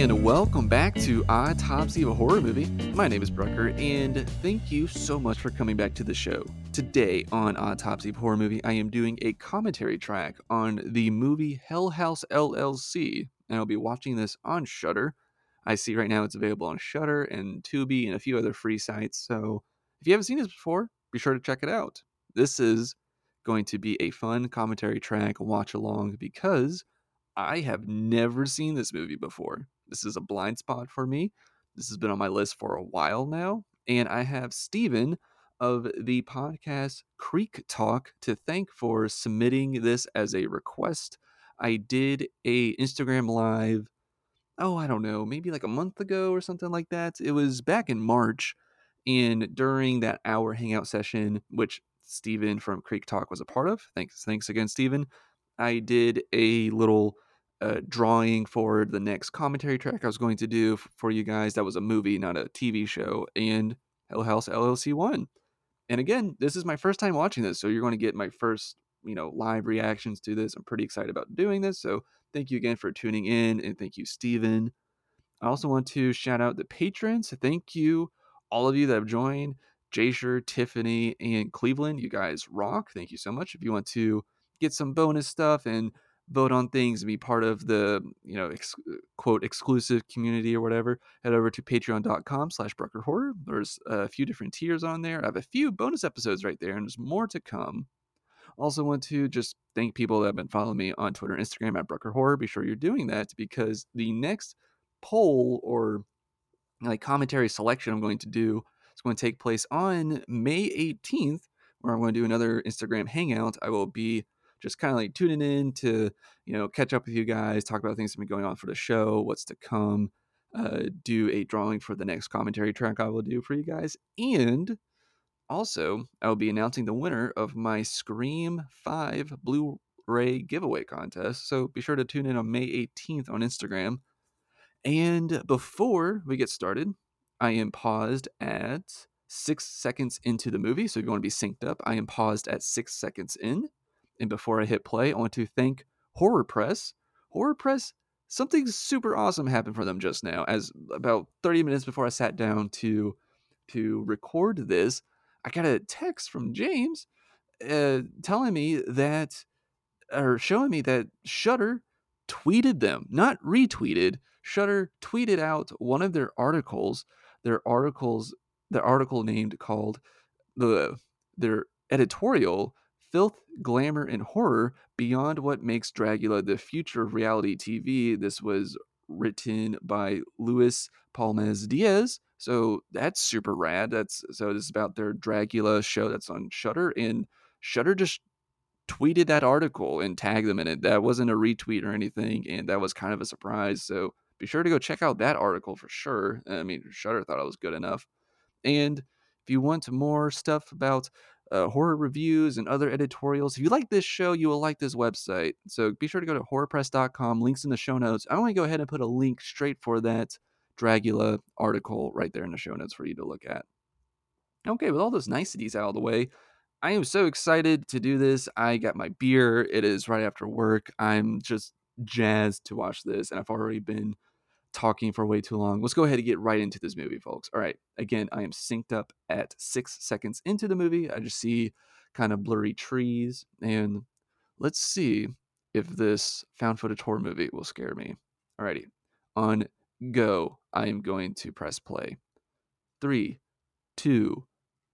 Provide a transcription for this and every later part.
and welcome back to Autopsy of a Horror Movie. My name is Brucker, and thank you so much for coming back to the show. Today on Autopsy of a Horror Movie, I am doing a commentary track on the movie Hell House LLC, and I'll be watching this on Shudder. I see right now it's available on Shudder and Tubi and a few other free sites, so if you haven't seen this before, be sure to check it out. This is going to be a fun commentary track, watch along, because I have never seen this movie before. This is a blind spot for me. This has been on my list for a while now. And I have Steven of the podcast Creek Talk to thank for submitting this as a request. I did a Instagram live, oh, I don't know, maybe like a month ago or something like that. It was back in March. And during that hour hangout session, which Steven from Creek Talk was a part of, thanks, thanks again, Steven. I did a little drawing for the next commentary track I was going to do f- for you guys. That was a movie, not a TV show, and Hell House LLC one. And again, this is my first time watching this, so you're going to get my first, you know, live reactions to this. I'm pretty excited about doing this. So thank you again for tuning in, and thank you, Steven. I also want to shout out the patrons. Thank you, all of you that have joined. Jasher, Tiffany, and Cleveland. You guys rock. Thank you so much. If you want to get some bonus stuff and vote on things be part of the you know ex- uh, quote exclusive community or whatever head over to patreon.com slash brucker horror. There's a few different tiers on there. I have a few bonus episodes right there and there's more to come. Also want to just thank people that have been following me on twitter and instagram at brucker horror. Be sure you're doing that because the next poll or like commentary selection i'm going to do is going to take place on may 18th where i'm going to do another instagram hangout. I will be just kind of like tuning in to you know catch up with you guys talk about things that have been going on for the show what's to come uh, do a drawing for the next commentary track i will do for you guys. And also i will be announcing the winner of my scream 5 blu-ray giveaway contest. So be sure to tune in on may 18th on instagram. And before we get started i am paused at six seconds into the movie. So if you want to be synced up i am paused at six seconds in and before I hit play, I want to thank Horror Press. Horror Press, something super awesome happened for them just now. As about 30 minutes before I sat down to to record this, I got a text from James uh, telling me that, or showing me that Shudder tweeted them, not retweeted. Shudder tweeted out one of their articles. Their articles, the article named called the their editorial filth, glamour, and horror beyond what makes Dragula the future of reality TV. This was written by Luis Palmez Diaz. So that's super rad. That's so this is about their Dragula show that's on Shudder, and Shudder just tweeted that article and tagged them in it. That wasn't a retweet or anything, and that was kind of a surprise. So be sure to go check out that article for sure. I mean, Shudder thought it was good enough. And if you want more stuff about uh, horror reviews and other editorials. If you like this show, you will like this website. So be sure to go to horrorpress.com. Links in the show notes. I want to go ahead and put a link straight for that Dragula article right there in the show notes for you to look at. Okay, with all those niceties out of the way, I am so excited to do this. I got my beer. It is right after work. I'm just jazzed to watch this, and I've already been talking for way too long. Let's go ahead and get right into this movie, folks. All right. Again, I am synced up at six seconds into the movie. I just see kind of blurry trees. And let's see if this found footage horror movie will scare me. Alrighty. On go, I am going to press play. Three, two,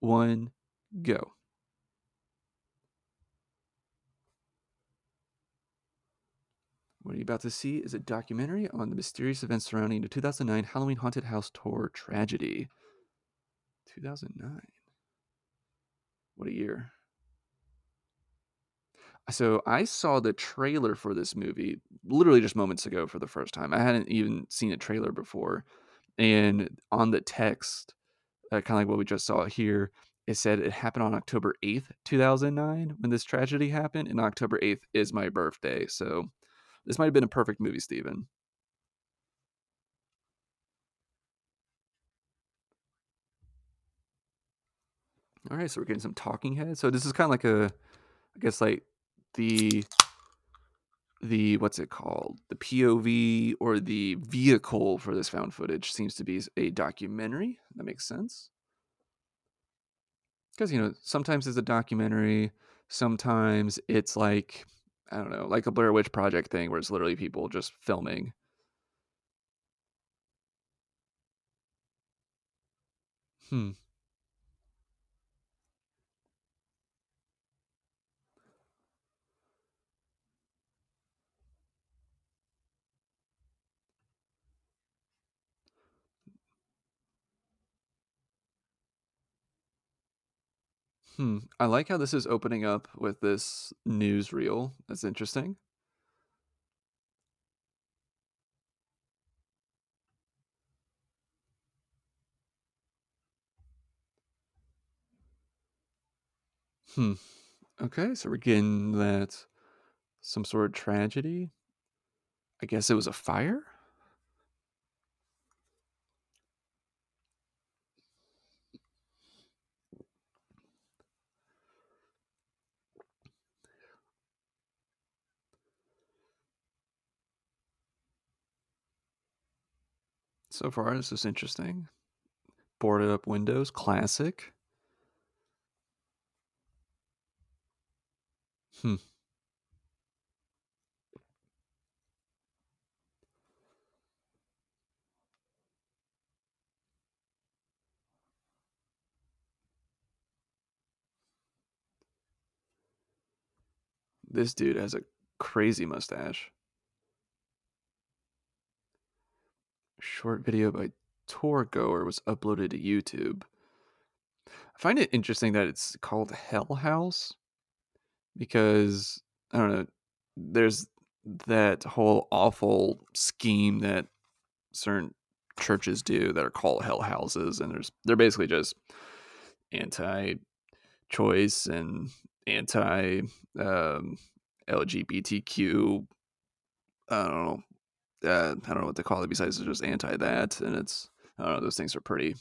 one, go. What you're about to see is a documentary on the mysterious events surrounding the 2009 Halloween Haunted House tour tragedy. 2009. What a year. So I saw the trailer for this movie literally just moments ago for the first time. I hadn't even seen a trailer before. And on the text, uh, kind of like what we just saw here, it said it happened on October 8th, 2009, when this tragedy happened. And October 8th is my birthday. So this might have been a perfect movie, Steven. All right, so we're getting some talking heads. So this is kind of like a, I guess like the the what's it called? The POV or the vehicle for this found footage seems to be a documentary. That makes sense. Because you know, sometimes it's a documentary, sometimes it's like I don't know, like a Blair Witch Project thing where it's literally people just filming. Hmm. Hmm. I like how this is opening up with this newsreel. That's interesting. Hmm. Okay, so we're getting that some sort of tragedy. I guess it was a fire? So far, this is interesting. Boarded up windows, classic. Hmm. This dude has a crazy mustache. Short video by Tour Goer was uploaded to YouTube. I find it interesting that it's called Hell House because I don't know. There's that whole awful scheme that certain churches do that are called hell houses, and there's they're basically just anti-choice and anti um, LGBTQ. I don't know. Uh, I don't know what to call it besides it's just anti that, and it's I don't know. Those things are pretty,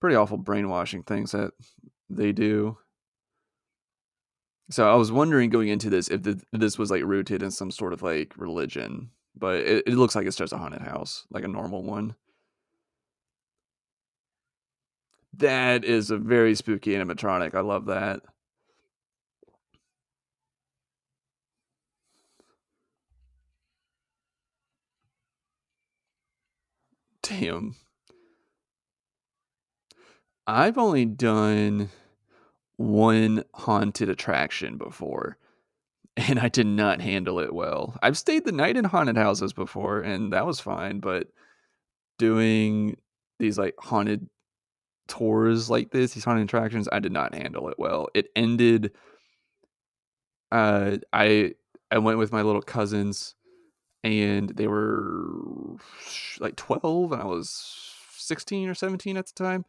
pretty awful brainwashing things that they do. So I was wondering going into this if the, this was like rooted in some sort of like religion, but it, it looks like it's just a haunted house, like a normal one. That is a very spooky animatronic. I love that. Damn. I've only done one haunted attraction before, and I did not handle it well. I've stayed the night in haunted houses before, and that was fine, but doing these like haunted tours like this, these haunted attractions, I did not handle it well. It ended uh I I went with my little cousins and they were like 12 and I was 16 or 17 at the time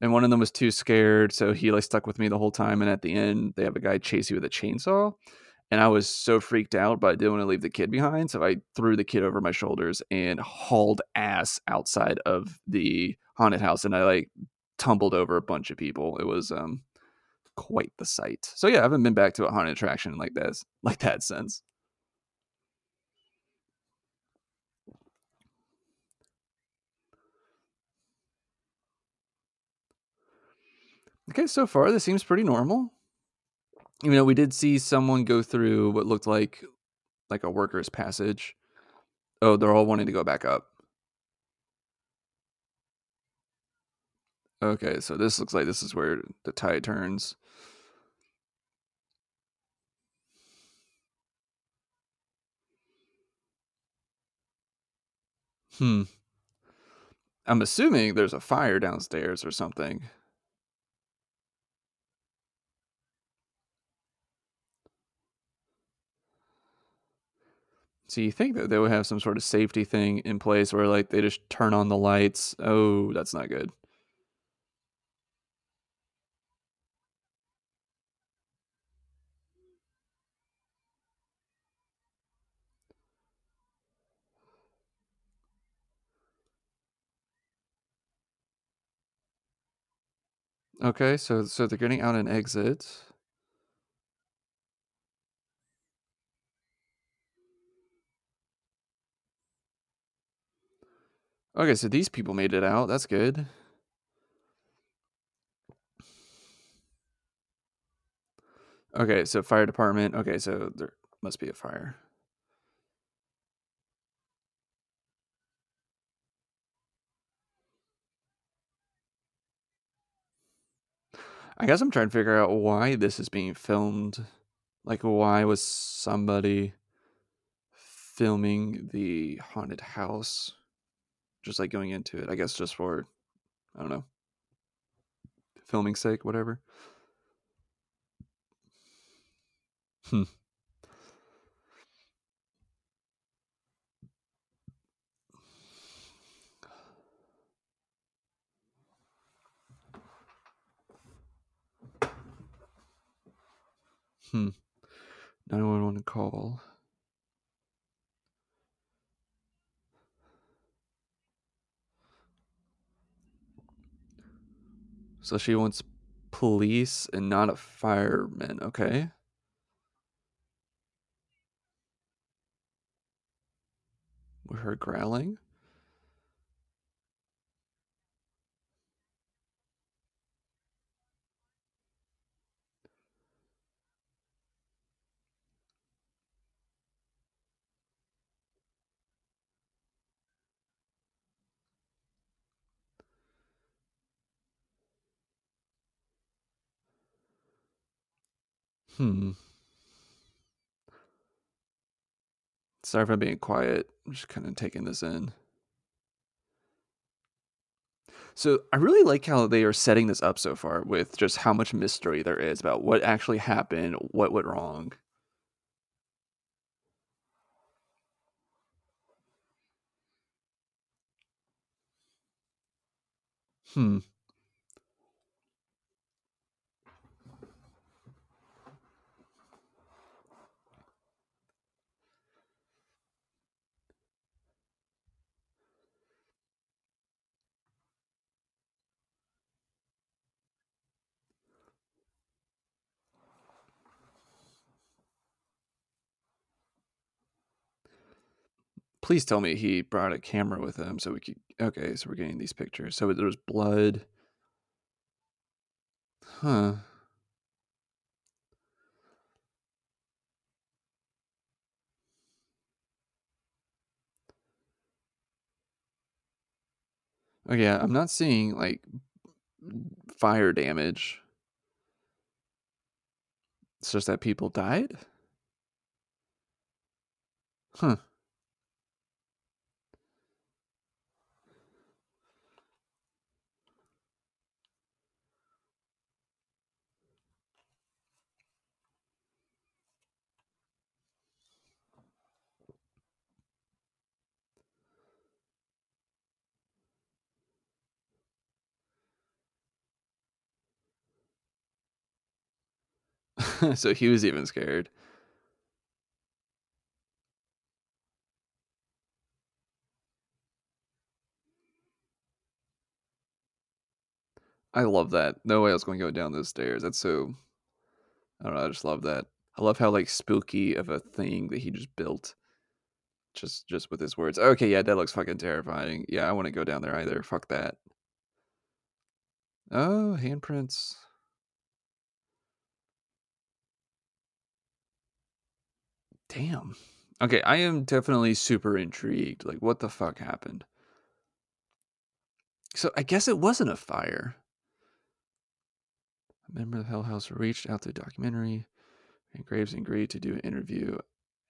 and one of them was too scared, so he like stuck with me the whole time. And at the end, they have a guy chase you with a chainsaw, and I was so freaked out, but I didn't want to leave the kid behind, so I threw the kid over my shoulders and hauled ass outside of the haunted house, and I like tumbled over a bunch of people. It was um quite the sight. So yeah, I haven't been back to a haunted attraction like this, like that since. Okay, so far this seems pretty normal. You know, we did see someone go through what looked like like a worker's passage. Oh, they're all wanting to go back up. Okay, so this looks like this is where the tide turns. Hmm. I'm assuming there's a fire downstairs or something. So you think that they would have some sort of safety thing in place where like they just turn on the lights? Oh, that's not good. Okay, so so they're getting out an exit. Okay, so these people made it out. That's good. Okay, so fire department. Okay, so there must be a fire. I guess I'm trying to figure out why this is being filmed. Like, why was somebody filming the haunted house? Just like going into it, I guess, just for, I don't know, filming sake, whatever. Hmm. Hmm. 911 call. So she wants police and not a fireman, okay? With her growling? Hmm. Sorry for being quiet. I'm just kind of taking this in. So I really like how they are setting this up so far with just how much mystery there is about what actually happened, what went wrong. Hmm. Please tell me he brought a camera with him so we could. Okay, so we're getting these pictures. So there was blood. Huh. Oh yeah, I'm not seeing like fire damage. It's just that people died? Huh. so he was even scared. I love that. No way I was going to go down those stairs. That's so. I don't know. I just love that. I love how like spooky of a thing that he just built. Just just with his words. Okay, yeah, that looks fucking terrifying. Yeah, I want to go down there either. Fuck that. Oh, handprints. Damn. Okay, I am definitely super intrigued. Like, what the fuck happened? So I guess it wasn't a fire. A member of the Hell House reached out to the documentary, and Graves agreed to do an interview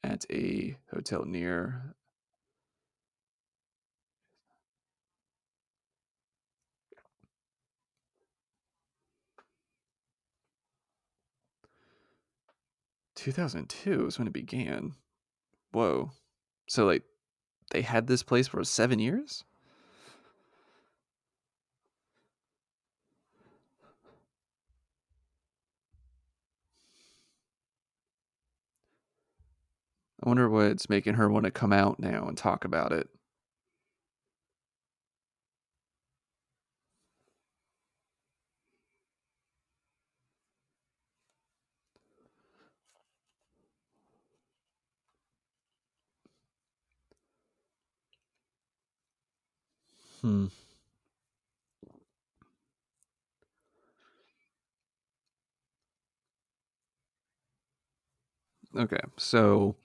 at a hotel near. Two thousand two is when it began. Whoa. So like they had this place for seven years? I wonder what's making her want to come out now and talk about it. Hmm. Okay, so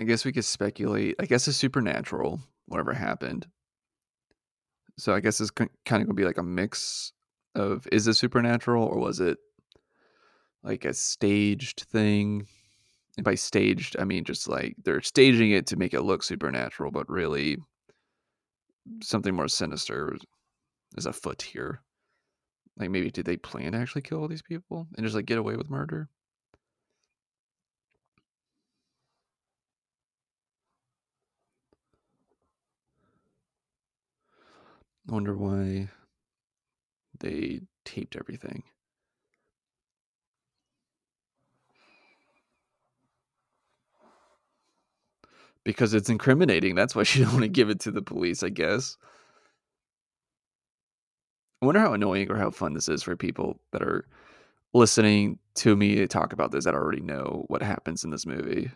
I guess we could speculate. I guess it's supernatural, whatever happened. So I guess it's kind of going to be like a mix of is it supernatural or was it like a staged thing? And by staged, I mean just like they're staging it to make it look supernatural, but really something more sinister is afoot here. Like maybe did they plan to actually kill all these people and just like get away with murder? I wonder why they taped everything. Because it's incriminating. That's why she didn't want to give it to the police, I guess. I wonder how annoying or how fun this is for people that are listening to me talk about this that already know what happens in this movie.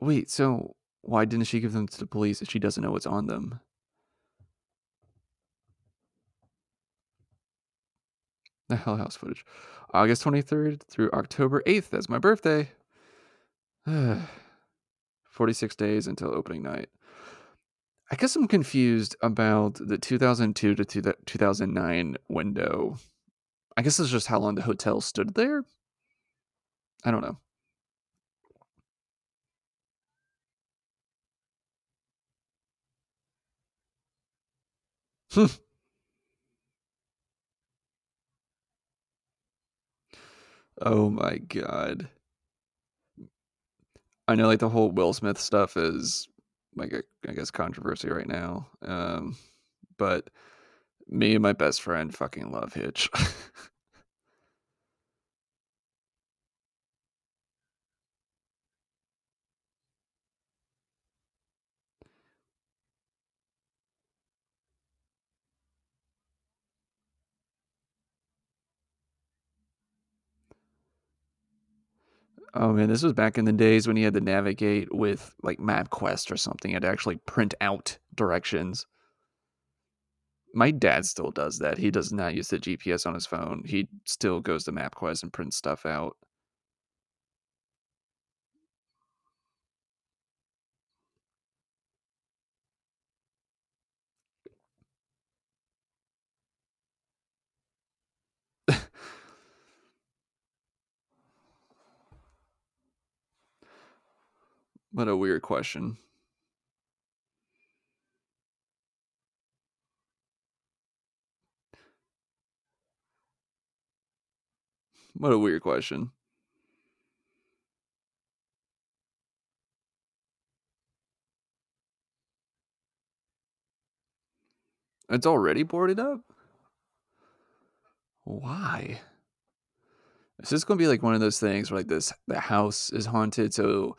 Wait, so why didn't she give them to the police if she doesn't know what's on them? The Hell House footage. August 23rd through October 8th. That's my birthday. 46 days until opening night. I guess I'm confused about the 2002 to 2009 window. I guess it's just how long the hotel stood there. I don't know. oh my god. I know like the whole Will Smith stuff is like a, I guess controversy right now. Um, but me and my best friend fucking love Hitch. Oh man, this was back in the days when you had to navigate with like MapQuest or something. You had to actually print out directions. My dad still does that. He does not use the GPS on his phone. He still goes to MapQuest and prints stuff out. What a weird question. What a weird question. It's already boarded up? Why? Is this going to be like one of those things where like this the house is haunted so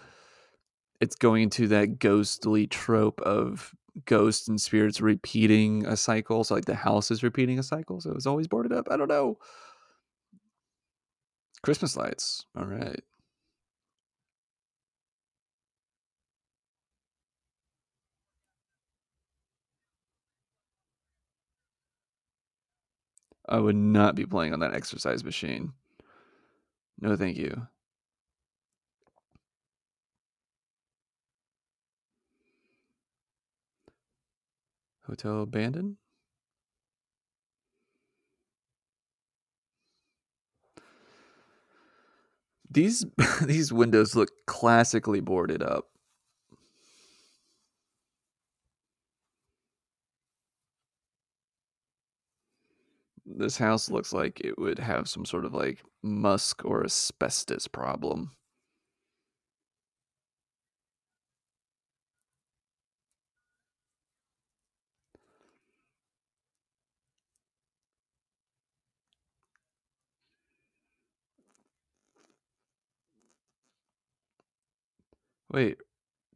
it's going into that ghostly trope of ghosts and spirits repeating a cycle. So like the house is repeating a cycle, so it's always boarded up. I don't know. Christmas lights. All right. I would not be playing on that exercise machine. No, thank you. Hotel abandoned? These these windows look classically boarded up. This house looks like it would have some sort of like musk or asbestos problem. Wait,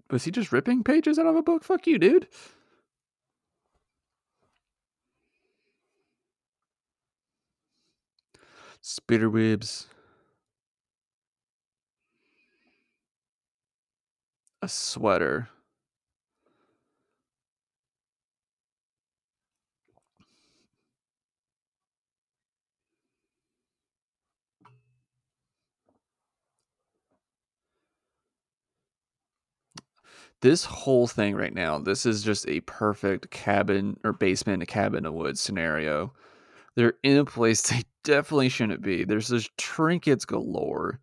was he just ripping pages out of a book? Fuck you, dude. Spider webs. A sweater. This whole thing right now, this is just a perfect cabin or basement, a cabin in the woods scenario. They're in a place they definitely shouldn't be. There's just trinkets galore.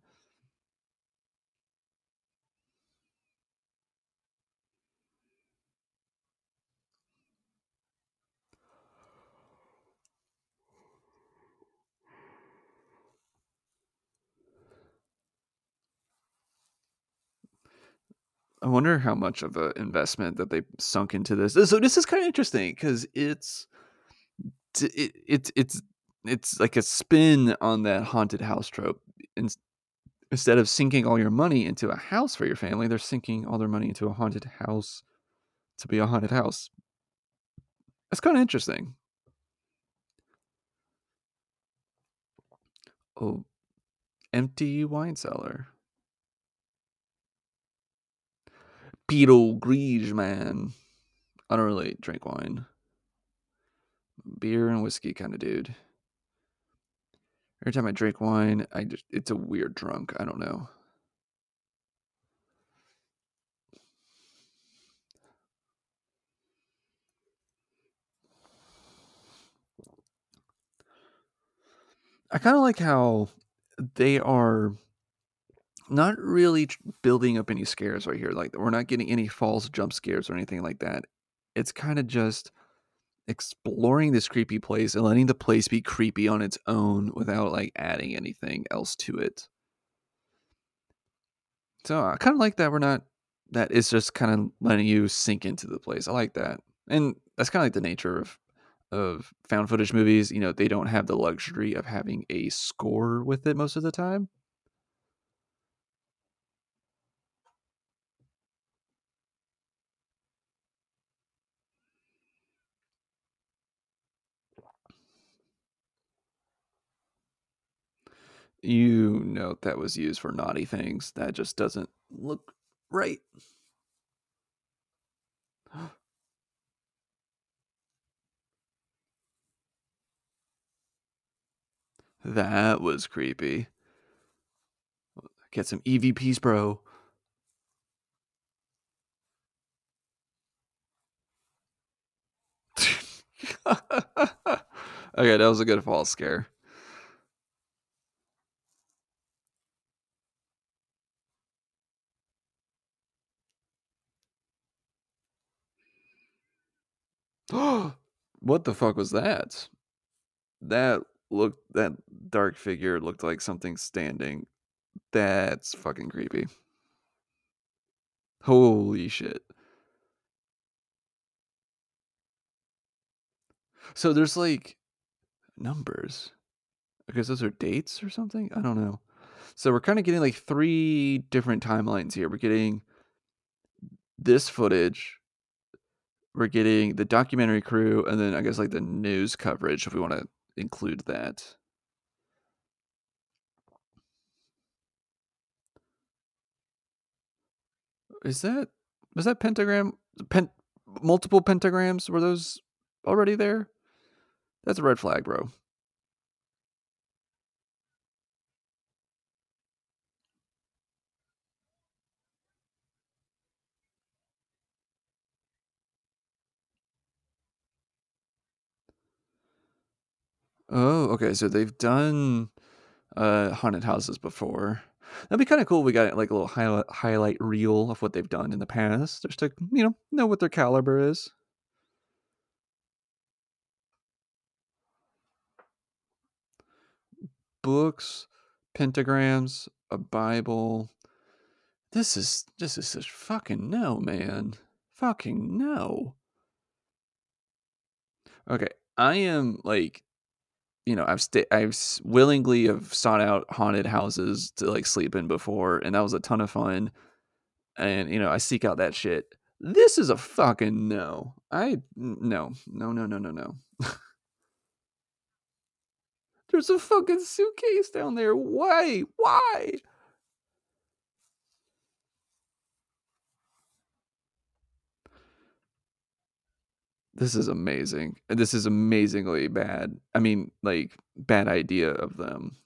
I wonder how much of an investment that they sunk into this. So this is kind of interesting because it's it, it's it's it's like a spin on that haunted house trope. In, instead of sinking all your money into a house for your family, they're sinking all their money into a haunted house to be a haunted house. That's kind of interesting. Oh, empty wine cellar. Pinot Gris, man. I don't really drink wine. Beer and whiskey kind of dude. Every time I drink wine, I just it's a weird drunk. I don't know. I kind of like how they are not really building up any scares right here. Like we're not getting any false jump scares or anything like that. It's kind of just exploring this creepy place and letting the place be creepy on its own without like adding anything else to it. So I kind of like that we're not that it's just kind of letting you sink into the place. I like that. And that's kind of like the nature of of found footage movies, you know, they don't have the luxury of having a score with it most of the time. You note that was used for naughty things. That just doesn't look right. that was creepy. Get some EVPs, bro. okay, that was a good false scare. what the fuck was that? That looked that dark figure looked like something standing. That's fucking creepy. Holy shit. So there's like numbers. Because those are dates or something? I don't know. So we're kind of getting like three different timelines here. We're getting this footage we're getting the documentary crew and then I guess like the news coverage if we want to include that. Is that was that pentagram pen multiple pentagrams were those already there? That's a red flag, bro. Oh, okay. So they've done uh haunted houses before. That'd be kind of cool. We got like a little highlight highlight reel of what they've done in the past, just to you know know what their caliber is. Books, pentagrams, a Bible. This is this is such fucking no, man. Fucking no. Okay, I am like you know, I've sta- I've willingly have sought out haunted houses to like sleep in before, and that was a ton of fun. And you know, I seek out that shit. This is a fucking no. I no no no no no no. There's a fucking suitcase down there. Why? Why? This is amazing. This is amazingly bad. I mean, like, bad idea of them.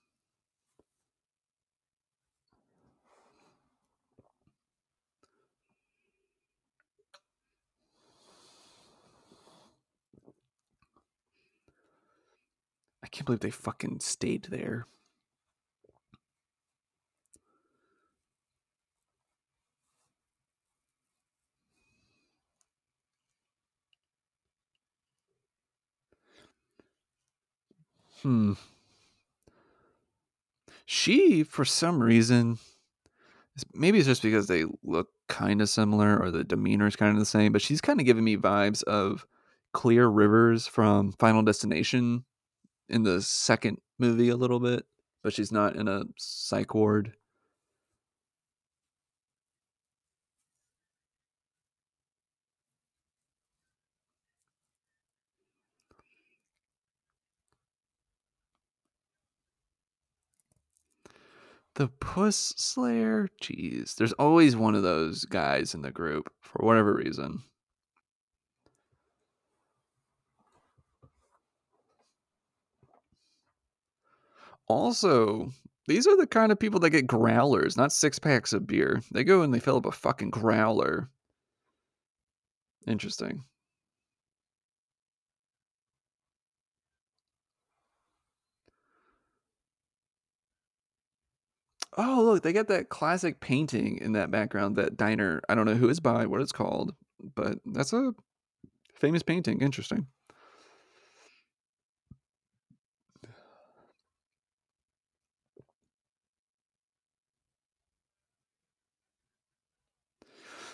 I can't believe they fucking stayed there. Hmm. She, for some reason, maybe it's just because they look kind of similar or the demeanor is kind of the same, but she's kind of giving me vibes of Clear Rivers from Final Destination in the second movie a little bit, but she's not in a psych ward. The Puss Slayer? Jeez. There's always one of those guys in the group for whatever reason. Also, these are the kind of people that get growlers, not six packs of beer. They go and they fill up a fucking growler. Interesting. Oh, look, they got that classic painting in that background, that diner. I don't know who it's by, what it's called, but that's a famous painting. Interesting.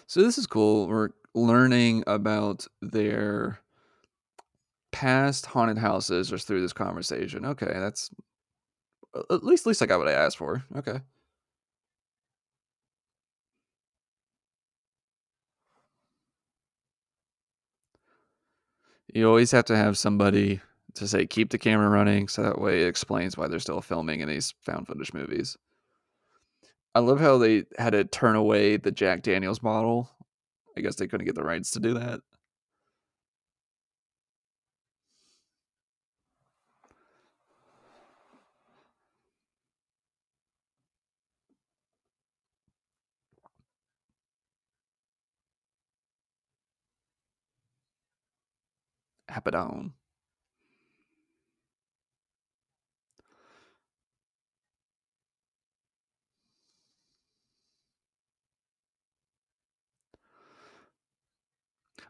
So this is cool. We're learning about their past haunted houses just through this conversation. Okay, that's at least at least I got what I asked for. Okay. You always have to have somebody to say keep the camera running so that way it explains why they're still filming in these found footage movies. I love how they had to turn away the Jack Daniels bottle. I guess they couldn't get the rights to do that.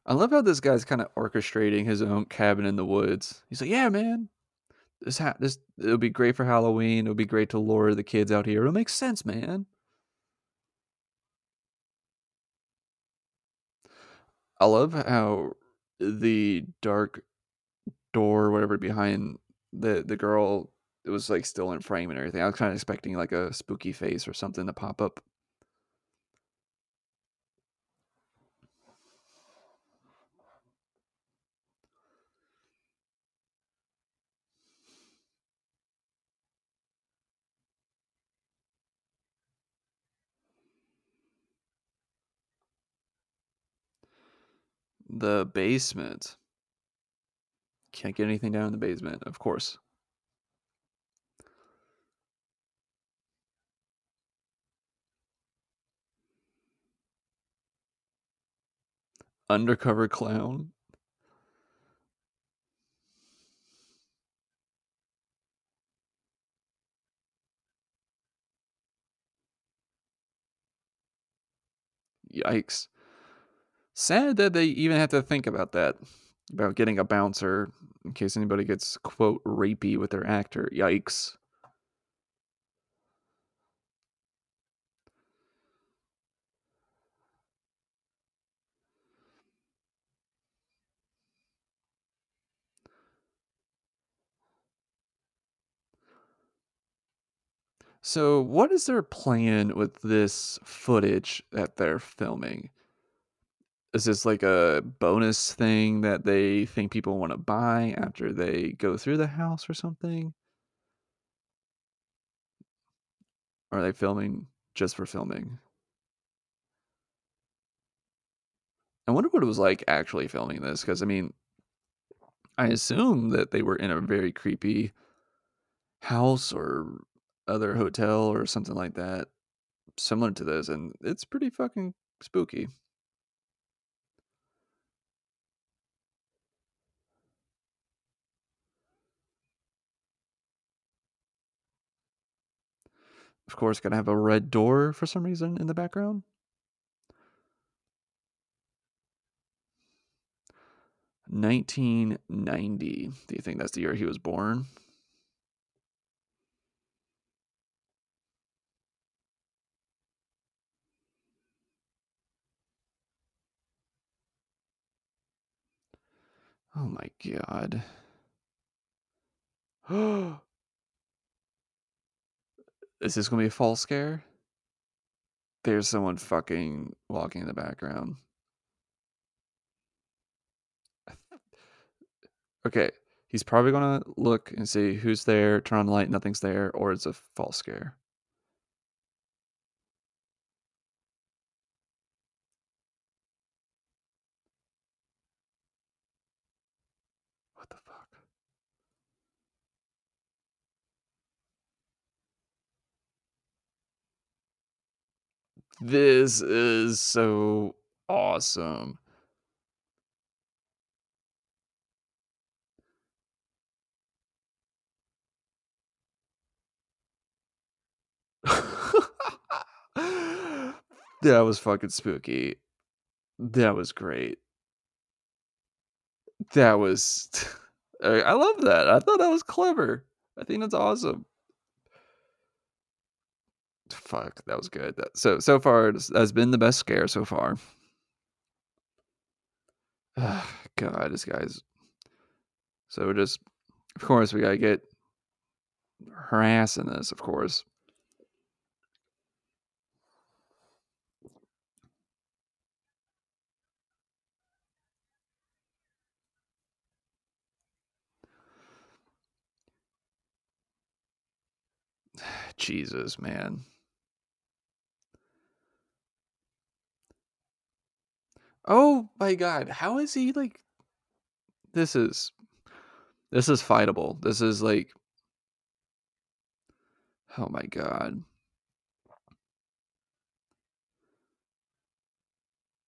I love how this guy's kind of orchestrating his own cabin in the woods. He's like, "Yeah, man, this ha- this it'll be great for Halloween. It'll be great to lure the kids out here. It'll make sense, man." I love how the dark door, whatever, behind the the girl, it was like still in frame and everything. I was kind of expecting like a spooky face or something to pop up. The basement. Can't get anything down in the basement, of course. Undercover clown. Yikes. Sad that they even have to think about that. About getting a bouncer in case anybody gets, quote, rapey with their actor. Yikes. So, what is their plan with this footage that they're filming? Is this like a bonus thing that they think people want to buy after they go through the house or something? Are they filming just for filming? I wonder what it was like actually filming this because I mean, I assume that they were in a very creepy house or other hotel or something like that, similar to this, and it's pretty fucking spooky. Of course, gonna have a red door for some reason in the background. Nineteen ninety. Do you think that's the year he was born? Oh my god. Is this gonna be a false scare? There's someone fucking walking in the background. Okay, he's probably gonna look and see who's there, turn on the light, nothing's there, or it's a false scare. This is so awesome. that was fucking spooky. That was great. That was I love that. I thought that was clever. I think that's awesome. Fuck, that was good. That, so so far has been the best scare so far. God, this guy's so just of course we gotta get her ass in this, of course. Jesus, man. Oh my god, how is he like this is this is fightable. This is like Oh my god.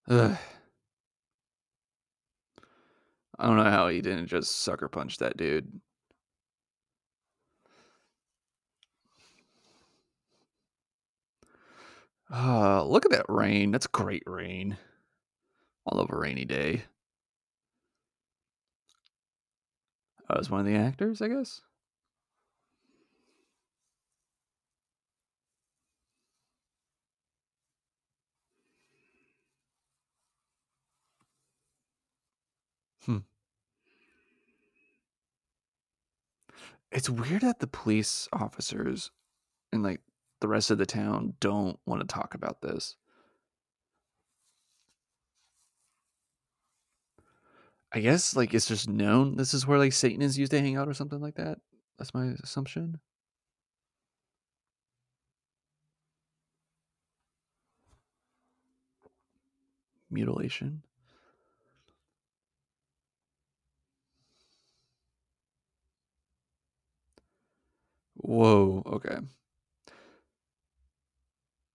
Ugh. I don't know how he didn't just sucker punch that dude. Uh, look at that rain. That's great rain. Love a rainy day. I was one of the actors, I guess. Hmm. It's weird that the police officers and like the rest of the town don't want to talk about this. I guess like it's just known this is where like Satan is used to hang out or something like that. That's my assumption. Mutilation. Whoa, okay.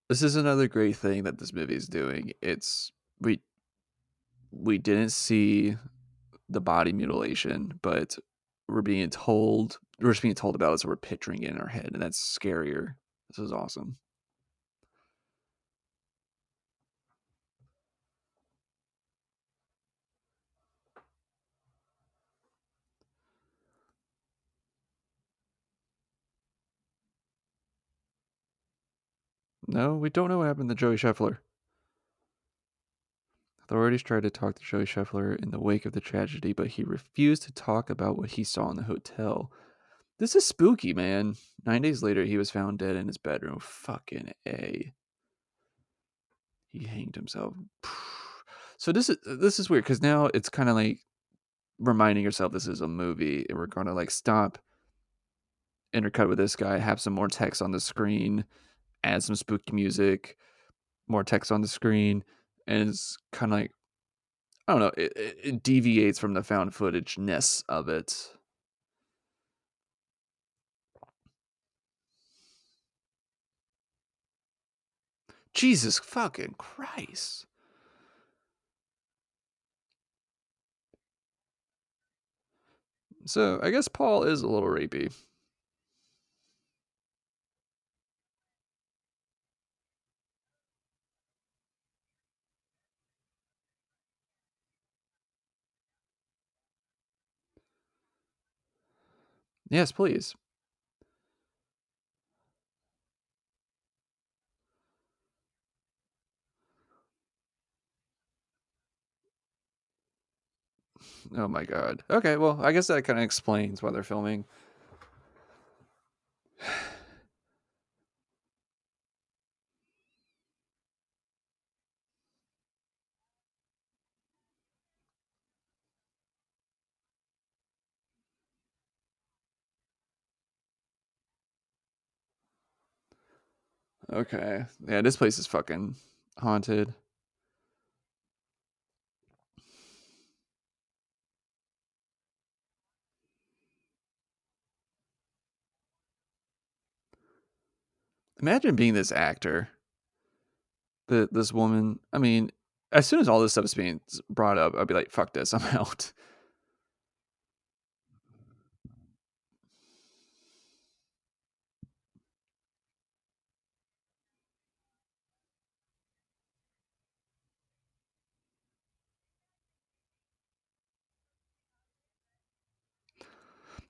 This is another great thing that this movie is doing. It's we we didn't see the body mutilation, but we're being told we're just being told about it, so we're picturing it in our head, and that's scarier. This is awesome. No, we don't know what happened to Joey Scheffler. Authorities tried to talk to Joey Scheffler in the wake of the tragedy, but he refused to talk about what he saw in the hotel. This is spooky, man. Nine days later, he was found dead in his bedroom. Fucking A. He hanged himself. So this is this is weird because now it's kind of like reminding yourself this is a movie and we're gonna like stop intercut with this guy, have some more text on the screen, add some spooky music, more text on the screen, and it's kind of like I don't know, it, it deviates from the found footage ness of it. Jesus fucking Christ. So I guess Paul is a little rapey. Yes, please. Oh my god. Okay, well, I guess that kind of explains why they're filming. Okay. Yeah, this place is fucking haunted. Imagine being this actor. The this woman. I mean, as soon as all this stuff is being brought up, I'd be like, "Fuck this, I'm out."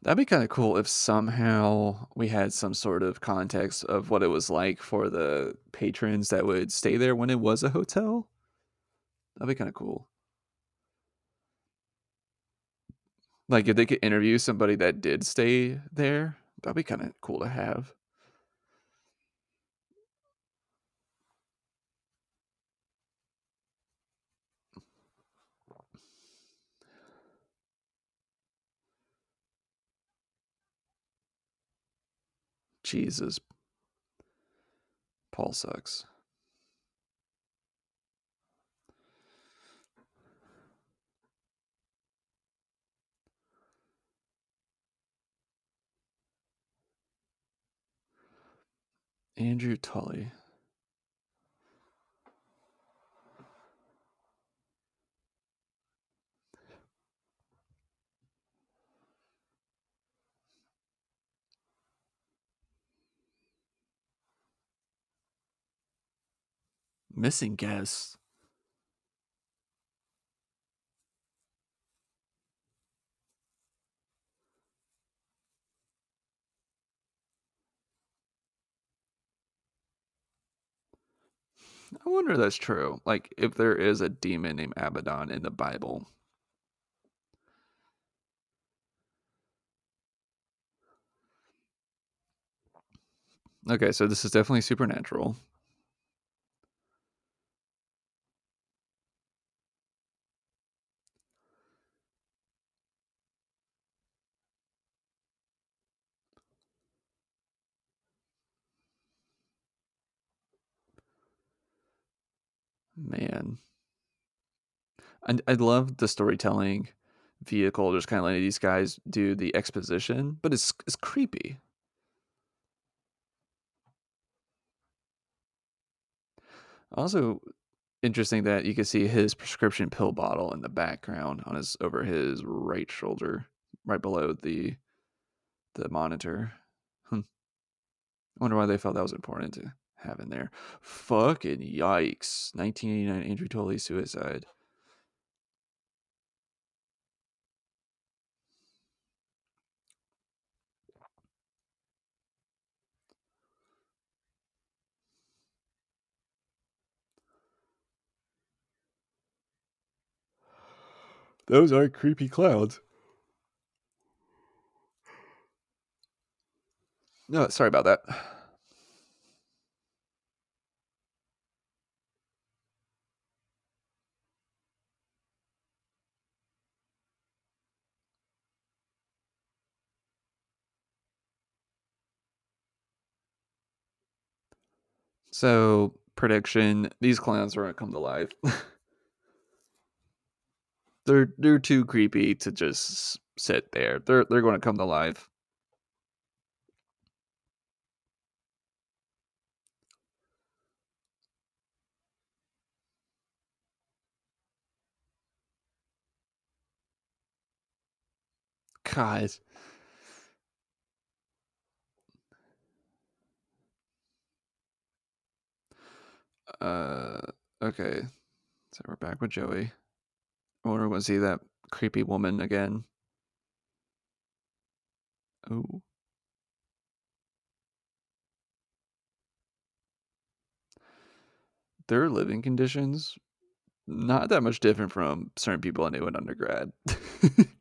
That'd be kind of cool if somehow we had some sort of context of what it was like for the patrons that would stay there when it was a hotel. That'd be kind of cool. Like if they could interview somebody that did stay there, that'd be kind of cool to have. Jesus. Paul sucks. Andrew Tully. Missing guests. I wonder if that's true. Like, if there is a demon named Abaddon in the Bible. Okay, so this is definitely supernatural. Man. And I love the storytelling vehicle, just kind of letting these guys do the exposition, but it's it's creepy. Also, interesting that you can see his prescription pill bottle in the background on his over his right shoulder, right below the the monitor. Hmm. I wonder why they felt that was important to have in there. Fucking yikes! 1989 Andrew Tully suicide. Those are creepy clouds. No, sorry about that. So, prediction these clowns are going to come to life. They're they're too creepy to just sit there. They're they're going to come to life. God. Uh, okay. So we're back with Joey. Or was he that creepy woman again? Oh. Their living conditions not that much different from certain people I knew in undergrad.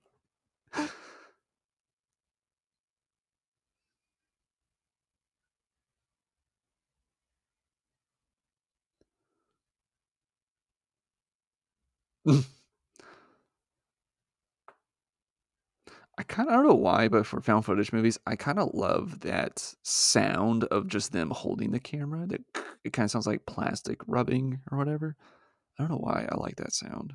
I kind of don't know why, but for found footage movies, I kind of love that sound of just them holding the camera. That it kind of sounds like plastic rubbing or whatever. I don't know why I like that sound.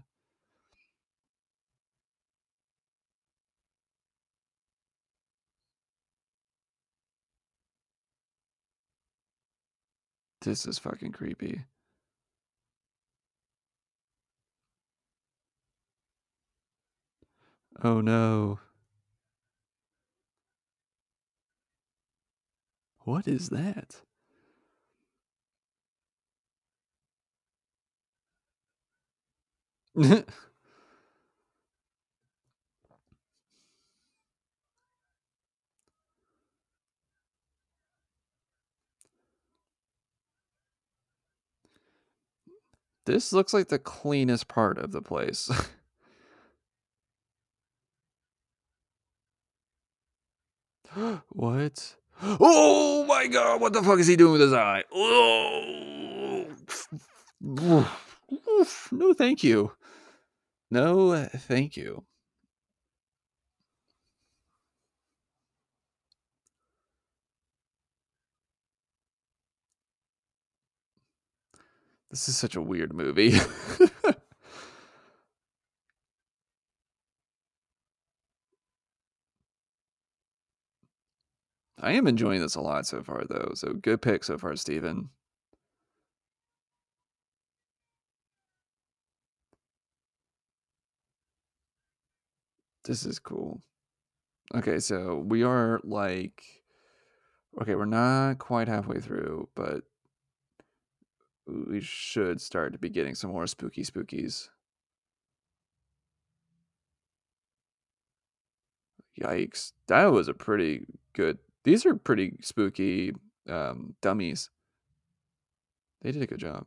This is fucking creepy. Oh no. What is that? this looks like the cleanest part of the place. what? Oh my god, what the fuck is he doing with his eye? Oh. No, thank you. No, uh, thank you. This is such a weird movie. I am enjoying this a lot so far, though. So good pick so far, Steven. This is cool. Okay, so we are like, okay, we're not quite halfway through, but we should start to be getting some more spooky spookies. Yikes. That was a pretty good. These are pretty spooky um, dummies. They did a good job.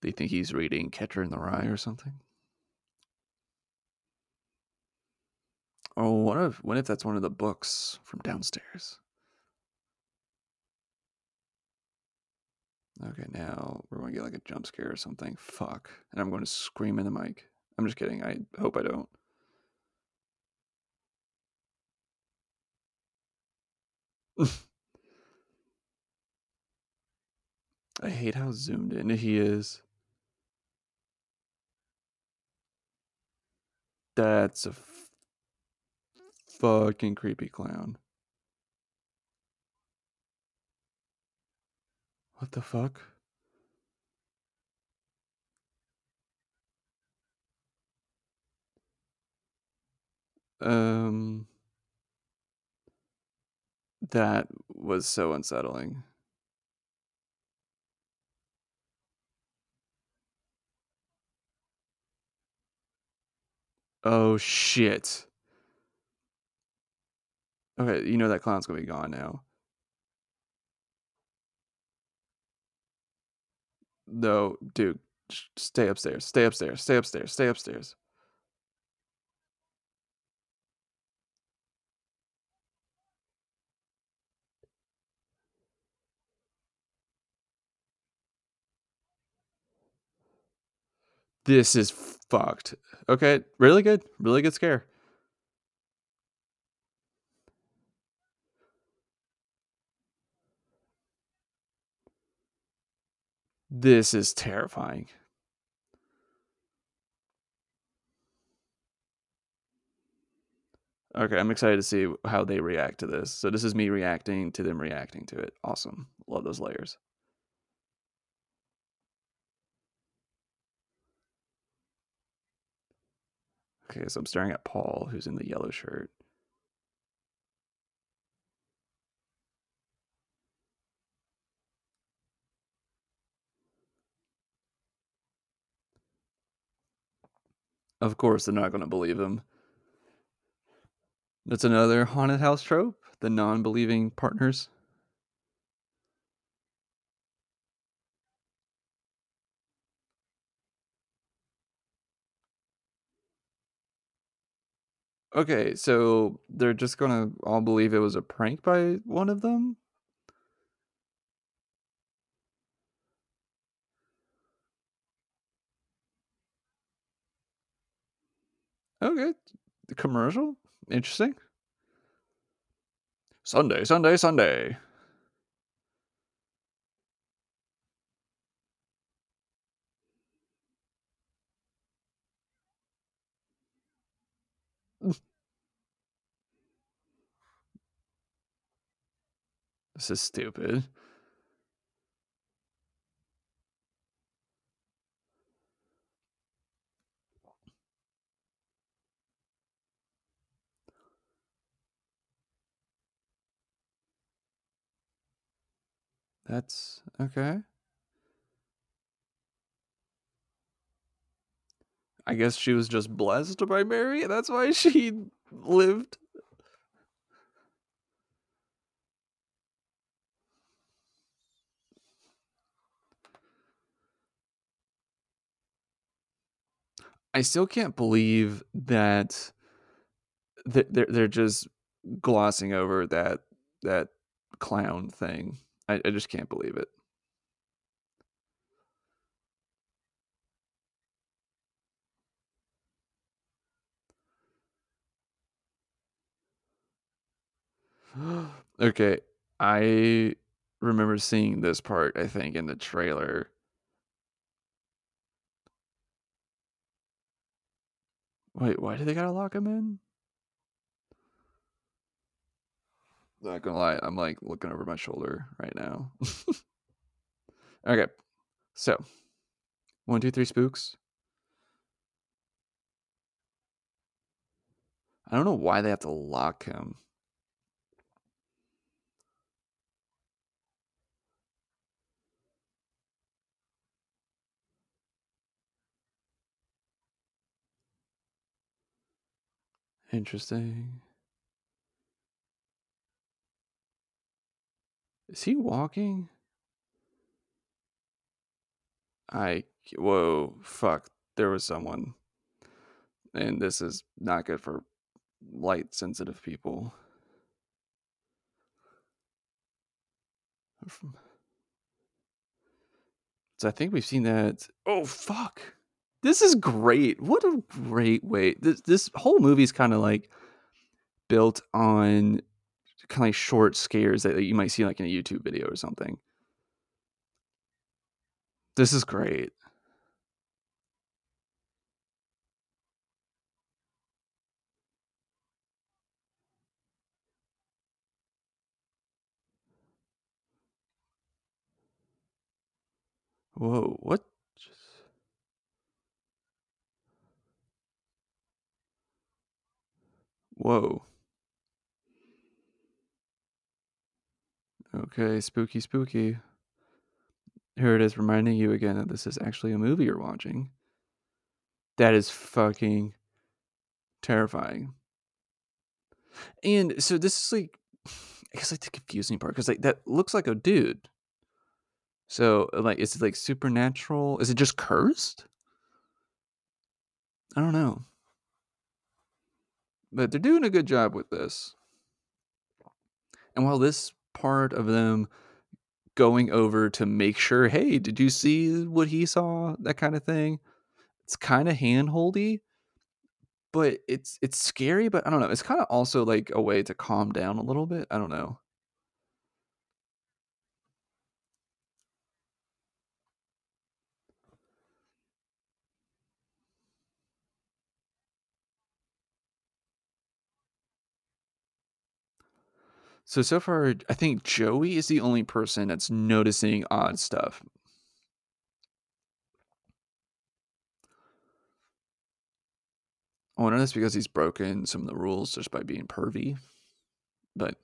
They think he's reading Catcher in the Rye or something. Oh, what if what if that's one of the books from downstairs? Okay, now we're going to get like a jump scare or something. Fuck. And I'm going to scream in the mic. I'm just kidding. I hope I don't. I hate how zoomed in he is. That's a f- fucking creepy clown. What the fuck? Um that was so unsettling. Oh shit. Okay, you know that clown's gonna be gone now. No, dude, stay upstairs. Stay upstairs. Stay upstairs. Stay upstairs. This is fucked. Okay, really good. Really good scare. This is terrifying. Okay, I'm excited to see how they react to this. So this is me reacting to them reacting to it. Awesome. Love those layers. Okay, so I'm staring at Paul, who's in the yellow shirt. Of course, they're not going to believe him. That's another haunted house trope the non believing partners. Okay, so they're just gonna all believe it was a prank by one of them? Okay, the commercial? Interesting. Sunday, Sunday, Sunday. This is stupid. That's okay. I guess she was just blessed by Mary. That's why she lived. I still can't believe that they're they're just glossing over that that clown thing. I, I just can't believe it. okay, I remember seeing this part. I think in the trailer. Wait, why do they gotta lock him in? Not gonna lie, I'm like looking over my shoulder right now. okay, so one, two, three spooks. I don't know why they have to lock him. Interesting. Is he walking? I whoa fuck. There was someone. And this is not good for light sensitive people. So I think we've seen that. Oh fuck. This is great. What a great way. This this whole movie's kind of like built on kind of like short scares that you might see like in a YouTube video or something. This is great. Whoa, what? Whoa. Okay, spooky, spooky. Here it is reminding you again that this is actually a movie you're watching. That is fucking terrifying. And so this is like, I guess like the confusing part because like that looks like a dude. So like, is it like supernatural? Is it just cursed? I don't know. But they're doing a good job with this. And while this part of them going over to make sure, hey, did you see what he saw? That kind of thing. It's kind of handholdy, but it's it's scary. But I don't know. It's kind of also like a way to calm down a little bit. I don't know. So so far, I think Joey is the only person that's noticing odd stuff. I wonder if that's because he's broken some of the rules just by being pervy. But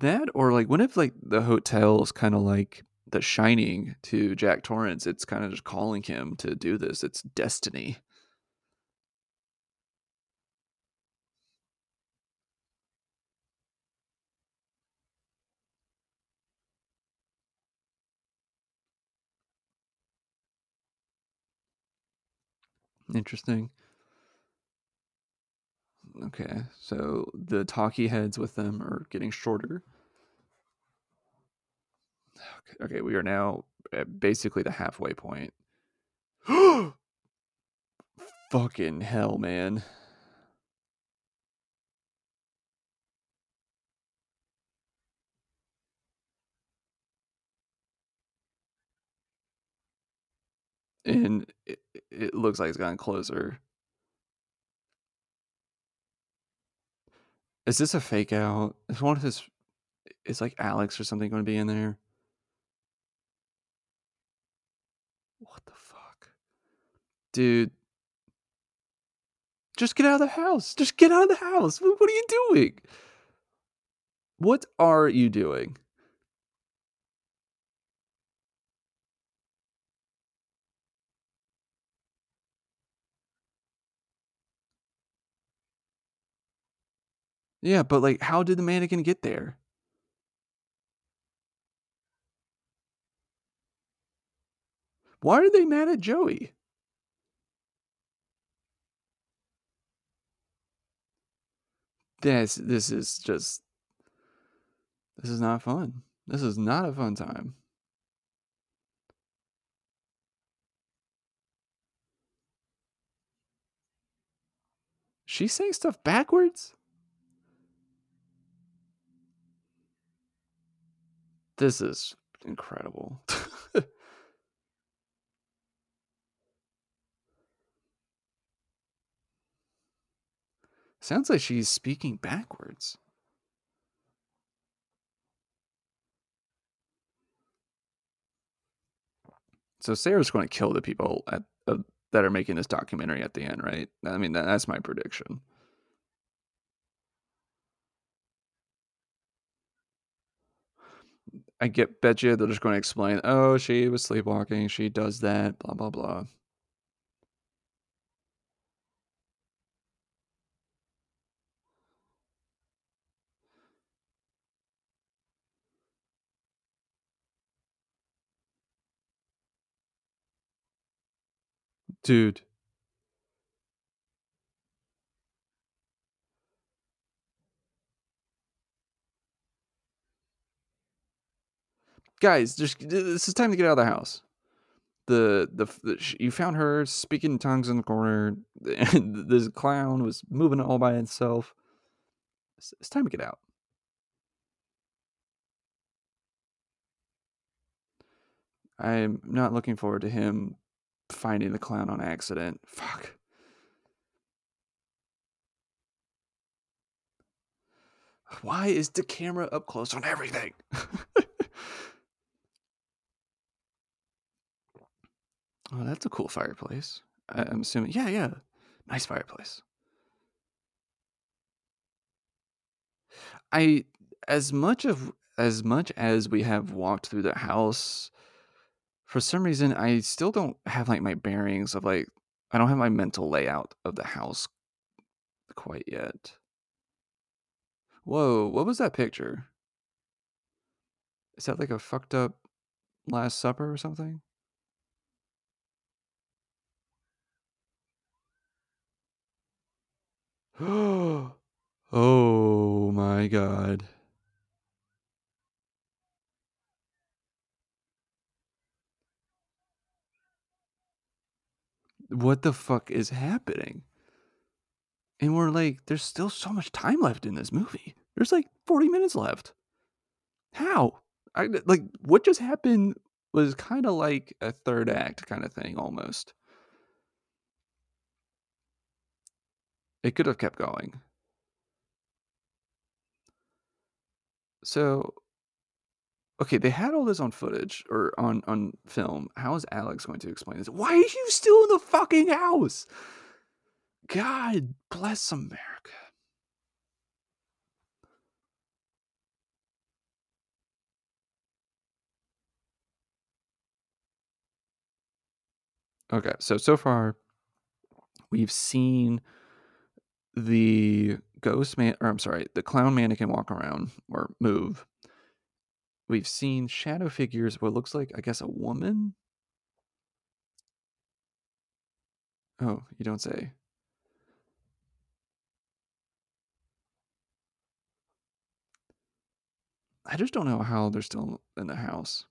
that or like what if like the hotel is kind of like the shining to Jack Torrance? It's kind of just calling him to do this. It's destiny. Interesting. Okay, so the talkie heads with them are getting shorter. Okay, okay we are now at basically the halfway point. Fucking hell, man. And it, it looks like it's gotten closer. Is this a fake out? Is one of his is like Alex or something going to be in there? What the fuck? Dude. Just get out of the house. Just get out of the house. What are you doing? What are you doing? Yeah, but like, how did the mannequin get there? Why are they mad at Joey? This this is just this is not fun. This is not a fun time. She's saying stuff backwards? This is incredible. Sounds like she's speaking backwards. So Sarah's going to kill the people at, uh, that are making this documentary at the end, right? I mean, that, that's my prediction. I get bet you they're just going to explain, oh, she was sleepwalking, she does that, blah blah blah. Dude. Guys, just uh, this is time to get out of the house. The the, the you found her speaking in tongues in the corner. This clown was moving all by itself. It's, it's time to get out. I'm not looking forward to him finding the clown on accident. Fuck. Why is the camera up close on everything? oh, that's a cool fireplace. I- mm-hmm. I'm assuming. Yeah, yeah. Nice fireplace. I as much of as much as we have walked through the house, for some reason I still don't have like my bearings of like I don't have my mental layout of the house quite yet. Whoa, what was that picture? Is that like a fucked up Last Supper or something? oh my god. What the fuck is happening? And we're like, there's still so much time left in this movie. There's like 40 minutes left. How? I like what just happened was kind of like a third act kind of thing almost. It could have kept going. So okay, they had all this on footage or on on film. How is Alex going to explain this? Why are you still in the fucking house? God bless America. Okay, so so far we've seen the ghost man or I'm sorry, the clown mannequin walk around or move. We've seen shadow figures, what looks like I guess a woman. Oh, you don't say. I just don't know how they're still in the house.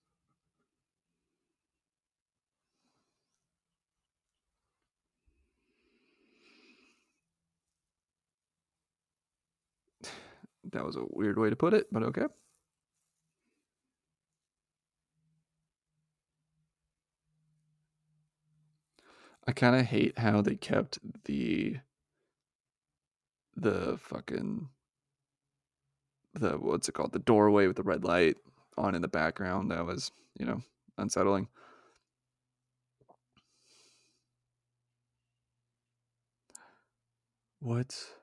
That was a weird way to put it, but okay. I kind of hate how they kept the the fucking the what's it called? The doorway with the red light on in the background that was you know unsettling. What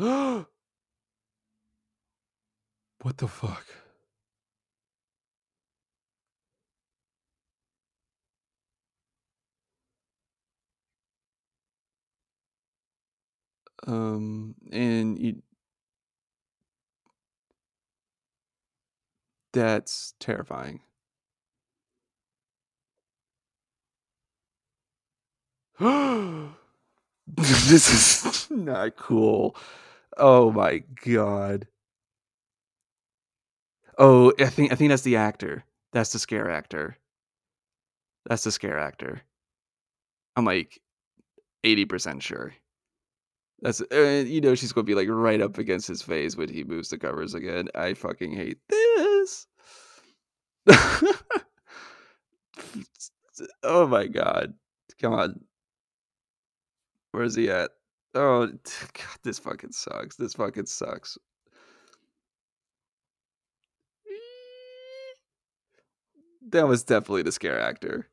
what the fuck? Um and you that's terrifying. This is not cool oh my god oh i think i think that's the actor that's the scare actor that's the scare actor i'm like 80% sure That's uh, you know she's gonna be like right up against his face when he moves the covers again. I fucking hate this. oh my god! Come on, where's he at? Oh, god, this fucking sucks. This fucking sucks. That was definitely the scare actor.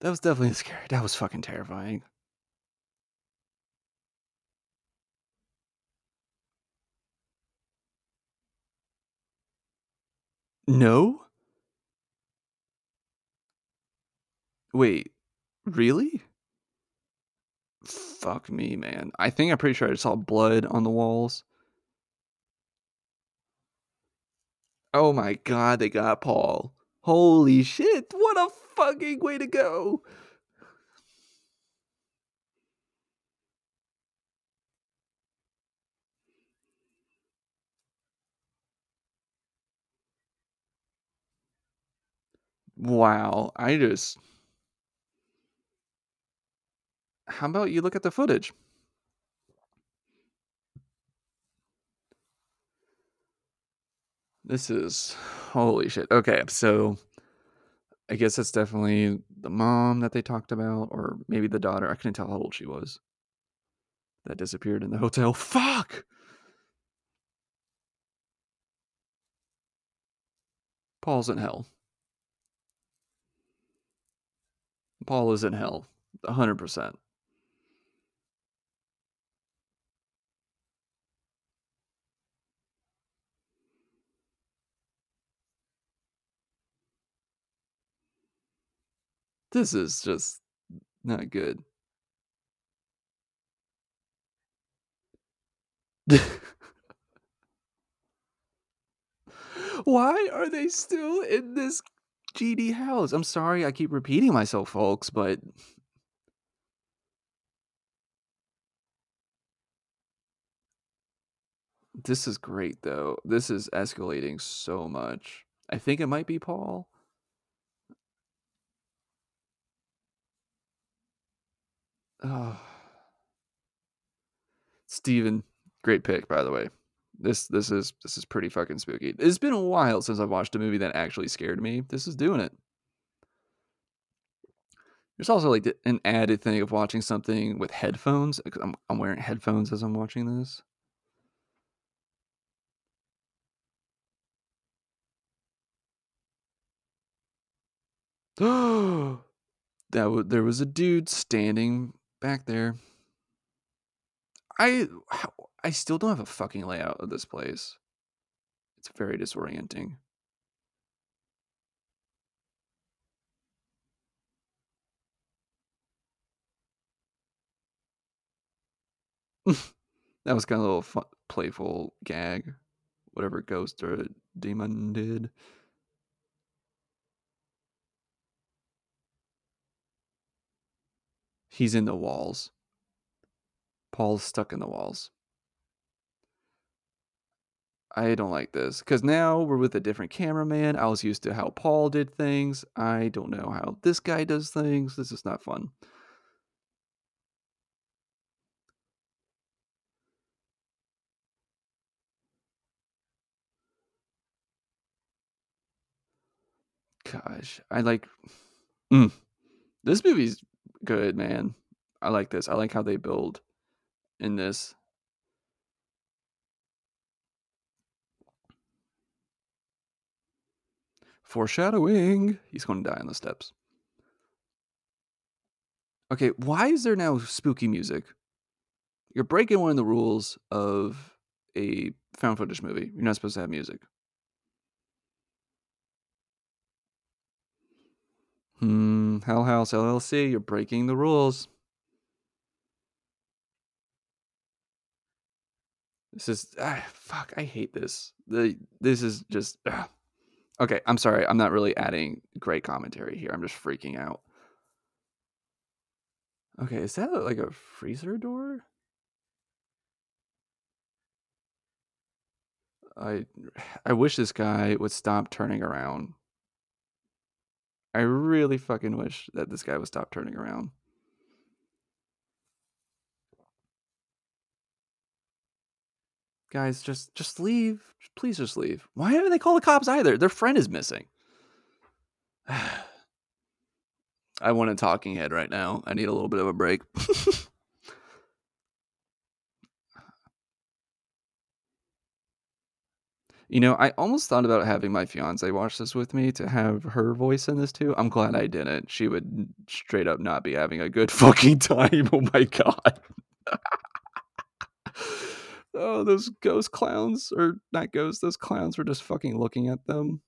That was definitely scary. That was fucking terrifying. No? Wait, really? Fuck me, man. I think I'm pretty sure I saw blood on the walls. Oh my god, they got Paul. Holy shit, what a fucking way to go. Wow, I just. How about you look at the footage? This is holy shit. Okay, so I guess that's definitely the mom that they talked about, or maybe the daughter. I couldn't tell how old she was. That disappeared in the hotel. Fuck! Paul's in hell. Paul is in hell. 100%. This is just not good. Why are they still in this GD house? I'm sorry I keep repeating myself, folks, but this is great though. This is escalating so much. I think it might be Paul. Oh. Steven, great pick, by the way. This this is this is pretty fucking spooky. It's been a while since I've watched a movie that actually scared me. This is doing it. There's also like an added thing of watching something with headphones. I'm I'm wearing headphones as I'm watching this. that w- there was a dude standing back there. I I still don't have a fucking layout of this place. It's very disorienting. that was kind of a little fun, playful gag, whatever ghost or demon did. He's in the walls. Paul's stuck in the walls. I don't like this because now we're with a different cameraman. I was used to how Paul did things. I don't know how this guy does things. This is not fun. Gosh, I like. Mm, this movie's good, man. I like this. I like how they build in this. Foreshadowing. He's going to die on the steps. Okay, why is there now spooky music? You're breaking one of the rules of a found footage movie. You're not supposed to have music. Hmm, Hell House LLC, you're breaking the rules. This is ah, fuck. I hate this. The this is just okay. I'm sorry. I'm not really adding great commentary here. I'm just freaking out. Okay, is that like a freezer door? I I wish this guy would stop turning around. I really fucking wish that this guy would stop turning around. Guys, just just leave. Please just leave. Why haven't they called the cops either? Their friend is missing. I want a talking head right now. I need a little bit of a break. You know, I almost thought about having my fiance watch this with me to have her voice in this too. I'm glad I didn't. She would straight up not be having a good fucking time. Oh my god. oh, those ghost clowns, or not ghosts, those clowns were just fucking looking at them.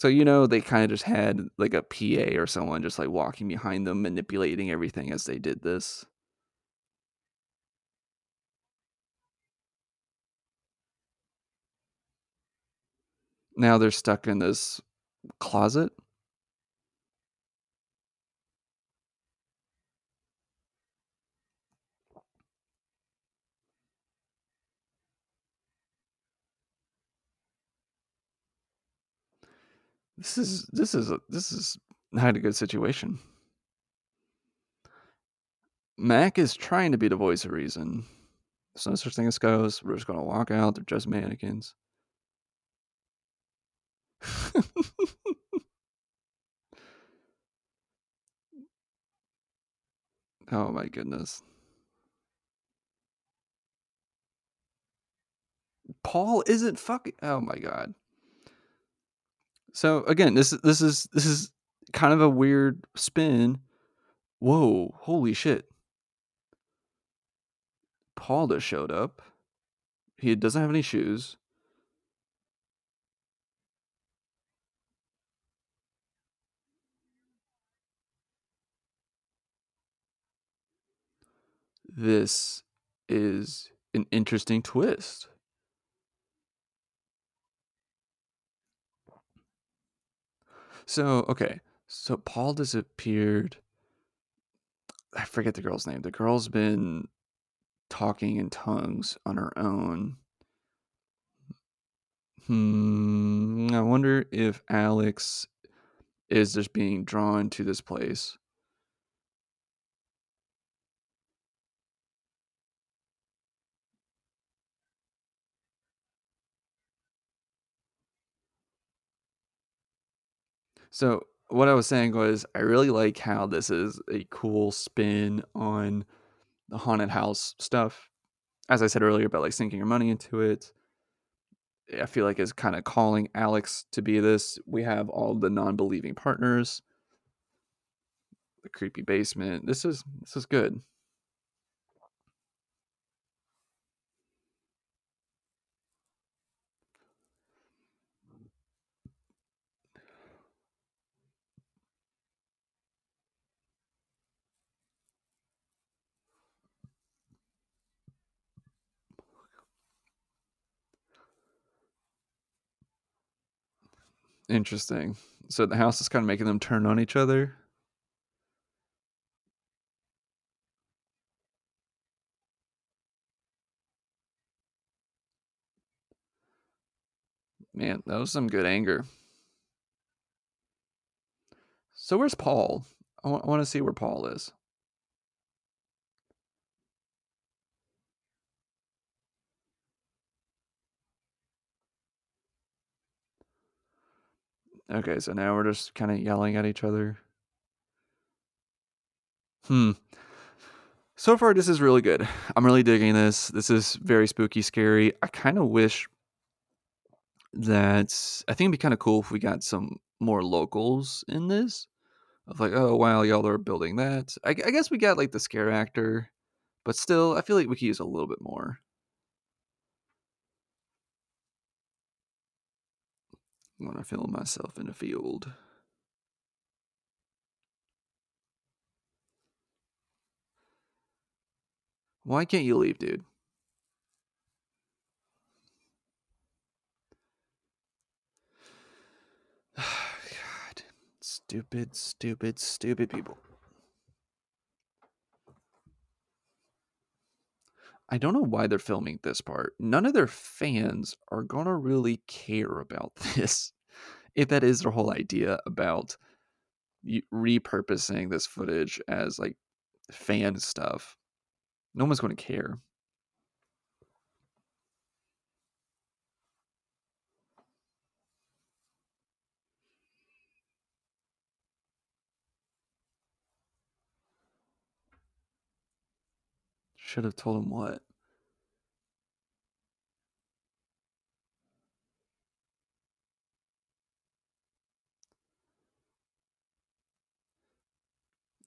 So, you know, they kind of just had like a PA or someone just like walking behind them, manipulating everything as they did this. Now they're stuck in this closet. This is this is a, this is not a good situation. Mac is trying to be the voice of reason. There's no such thing as ghosts. We're just gonna walk out. They're just mannequins. oh my goodness. Paul isn't fucking. Oh my god. So again, this this is this is kind of a weird spin. Whoa! Holy shit! Paul just showed up. He doesn't have any shoes. This is an interesting twist. So, okay. So Paul disappeared. I forget the girl's name. The girl's been talking in tongues on her own. Hmm. I wonder if Alex is just being drawn to this place. So what I was saying was I really like how this is a cool spin on the haunted house stuff. As I said earlier about like sinking your money into it. I feel like is kind of calling Alex to be this. We have all the non-believing partners. The creepy basement. This is this is good. Interesting. So the house is kind of making them turn on each other. Man, that was some good anger. So where's Paul? I want, want to see where Paul is. Okay, so now we're just kind of yelling at each other. Hmm. So far, this is really good. I'm really digging this. This is very spooky, scary. I kind of wish that I think it'd be kind of cool if we got some more locals in this. Of like, oh wow, y'all are building that. I, I guess we got like the scare actor, but still, I feel like we could use a little bit more. I'm gonna film myself in a field. Why can't you leave, dude? God. Stupid, stupid, stupid people. I don't know why they're filming this part. None of their fans are going to really care about this. If that is their whole idea about repurposing this footage as like fan stuff, no one's going to care. Should have told him what?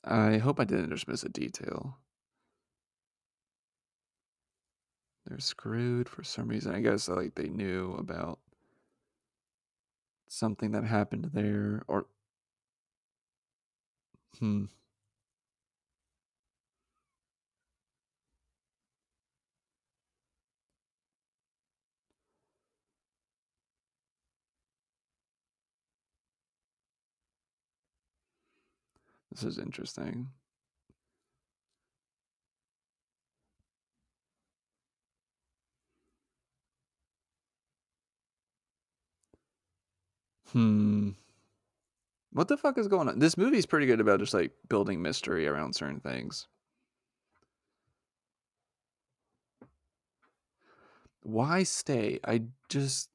I hope I didn't just miss a detail. They're screwed for some reason. I guess like they knew about something that happened there or hmm This is interesting. Hmm. What the fuck is going on? This movie's pretty good about just like building mystery around certain things. Why stay? I just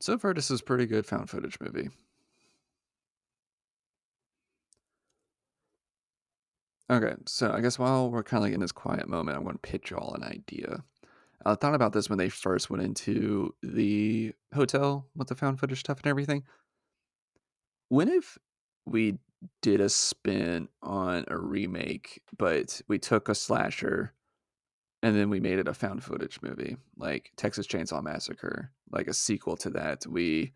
So far, this is pretty good found footage movie. Okay, so I guess while we're kind of like in this quiet moment, I'm going to pitch y'all an idea. I thought about this when they first went into the hotel with the found footage stuff and everything. When if we did a spin on a remake, but we took a slasher and then we made it a found footage movie, like Texas Chainsaw Massacre, like a sequel to that. We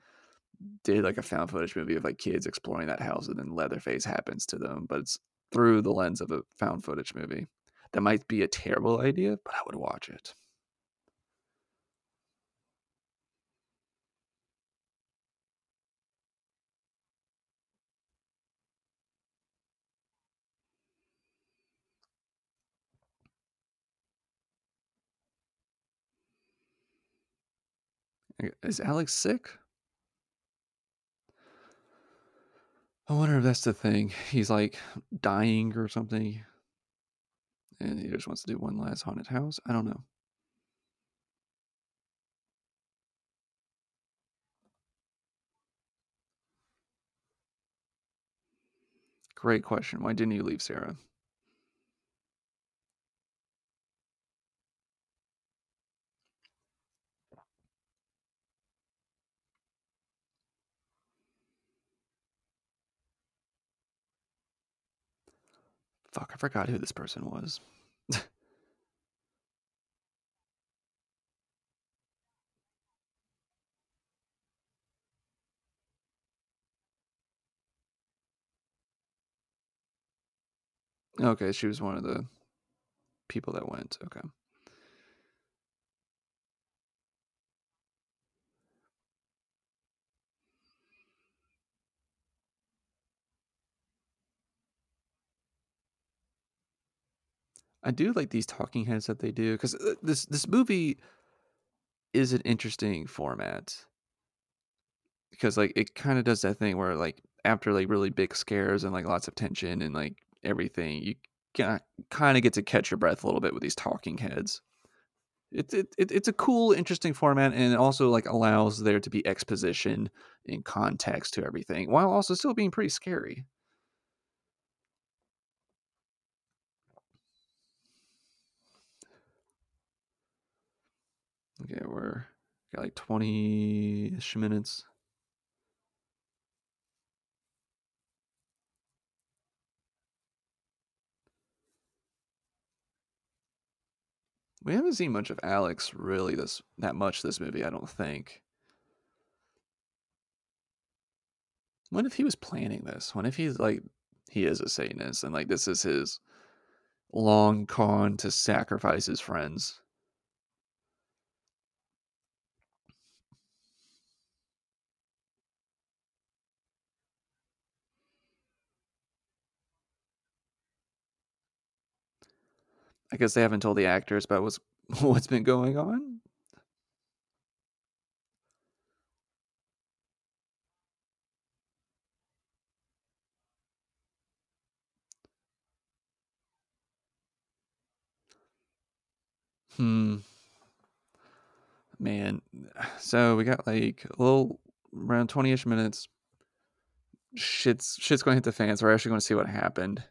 did like a found footage movie of like kids exploring that house and then Leatherface happens to them, but it's through the lens of a found footage movie. That might be a terrible idea, but I would watch it. Hmm. Is Alex sick? I wonder if that's the thing. He's like dying or something. And he just wants to do one last haunted house. I don't know. Great question. Why didn't you leave, Sarah? Fuck, I forgot who this person was. okay, she was one of the people that went. Okay. I do like these talking heads that they do because uh, this this movie is an interesting format because like it kind of does that thing where like after like really big scares and like lots of tension and like everything, you kind of get to catch your breath a little bit with these talking heads. It's it, it, it's a cool, interesting format, and it also like allows there to be exposition and context to everything, while also still being pretty scary. Okay, we're got like 20 ish minutes. We haven't seen much of Alex really this that much this movie, I don't think. What if he was planning this? What if he's like he is a Satanist and like this is his long con to sacrifice his friends? I guess they haven't told the actors about what's what's been going on. Hmm. Man, so we got like a little around 20ish minutes. Shit's shit's going to hit the fans. We're actually going to see what happened.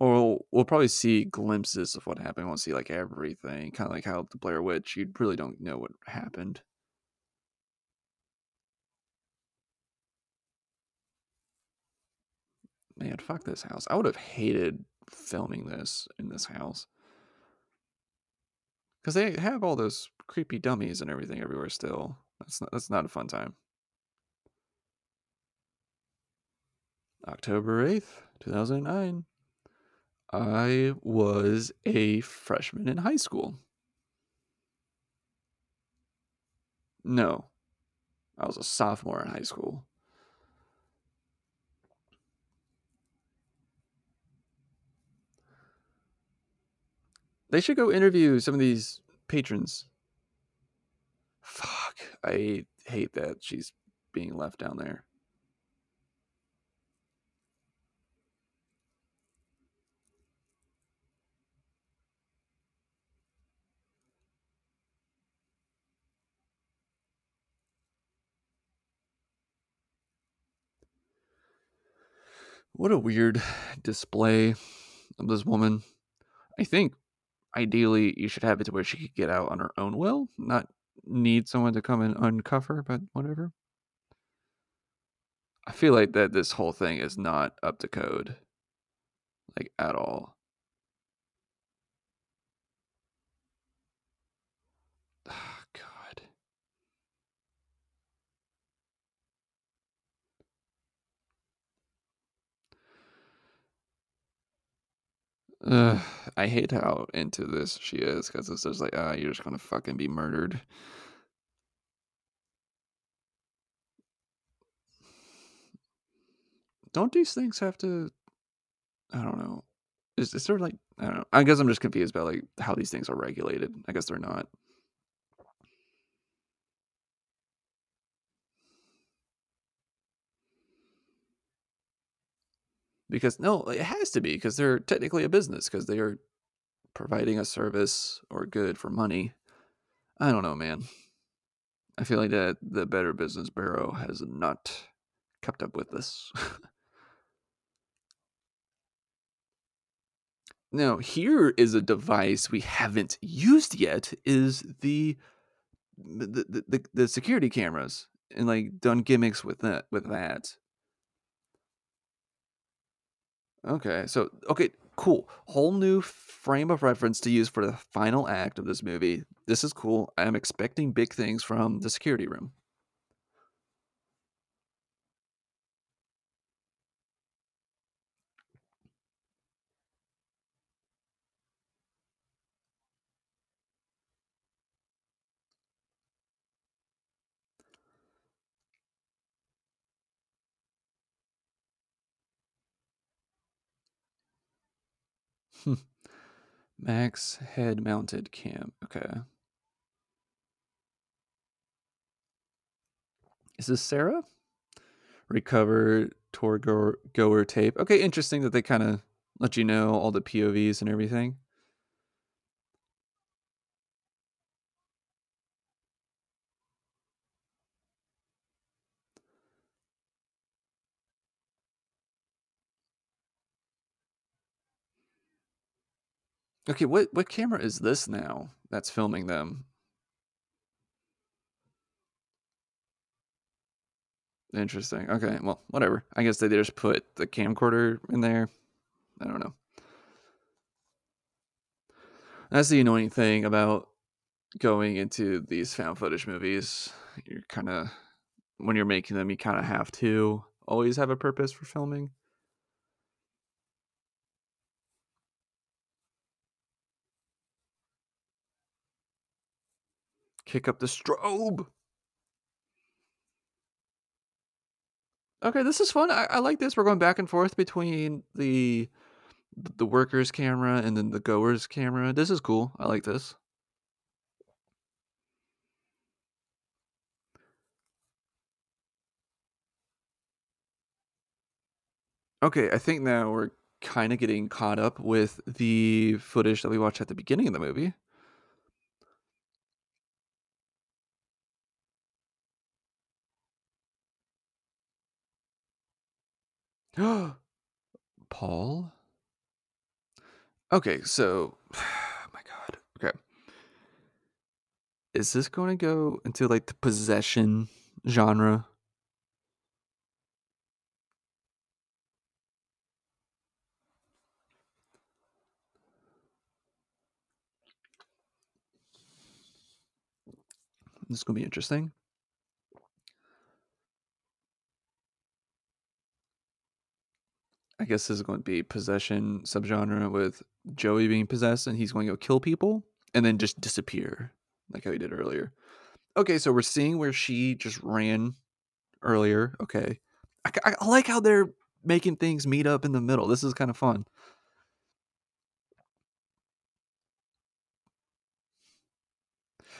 Or we'll probably see glimpses of what happened. We won't see like everything. Kind of like how the Blair Witch, you really don't know what happened. Man, fuck this house. I would have hated filming this in this house. Because they have all those creepy dummies and everything everywhere still. That's not, that's not a fun time. October 8th, 2009. I was a freshman in high school. No, I was a sophomore in high school. They should go interview some of these patrons. Fuck, I hate that she's being left down there. What a weird display of this woman. I think ideally you should have it to where she could get out on her own will, not need someone to come and uncover, but whatever. I feel like that this whole thing is not up to code. Like at all. I hate how into this she is because it's just like, ah, you're just gonna fucking be murdered. Don't these things have to? I don't know. Is, is there like I don't know. I guess I'm just confused about like how these things are regulated. I guess they're not. Because no, it has to be because they're technically a business because they are providing a service or good for money. I don't know, man. I feel like that the Better Business Bureau has not kept up with this. now, here is a device we haven't used yet is the the, the, the, security cameras and like done gimmicks with that with that. Okay, so okay, cool. Whole new frame of reference to use for the final act of this movie. This is cool. I'm expecting big things from the security room. Mac's head mounted cam. Okay. Is this Sarah? Recover tour goer, goer tape. Okay, interesting that they kind of let you know all the POVs and everything. Okay, what what camera is this now that's filming them? Interesting. Okay, well, whatever. I guess they just put the camcorder in there. I don't know. That's the annoying thing about going into these found footage movies. You're kind of when you're making them, you kind of have to always have a purpose for filming. Kick up the strobe. Okay, this is fun. I, I like this. We're going back and forth between the the workers camera and then the goers camera. This is cool. I like this. Okay, I think now we're kind of getting caught up with the footage that we watched at the beginning of the movie. Paul? Okay, so oh my god. Okay. Is this going to go into like the possession genre? This is going to be interesting. I guess this is going to be possession subgenre with Joey being possessed and he's going to go kill people and then just disappear like how he did earlier. Okay, so we're seeing where she just ran earlier. Okay. I, I, I like how they're making things meet up in the middle. This is kind of fun.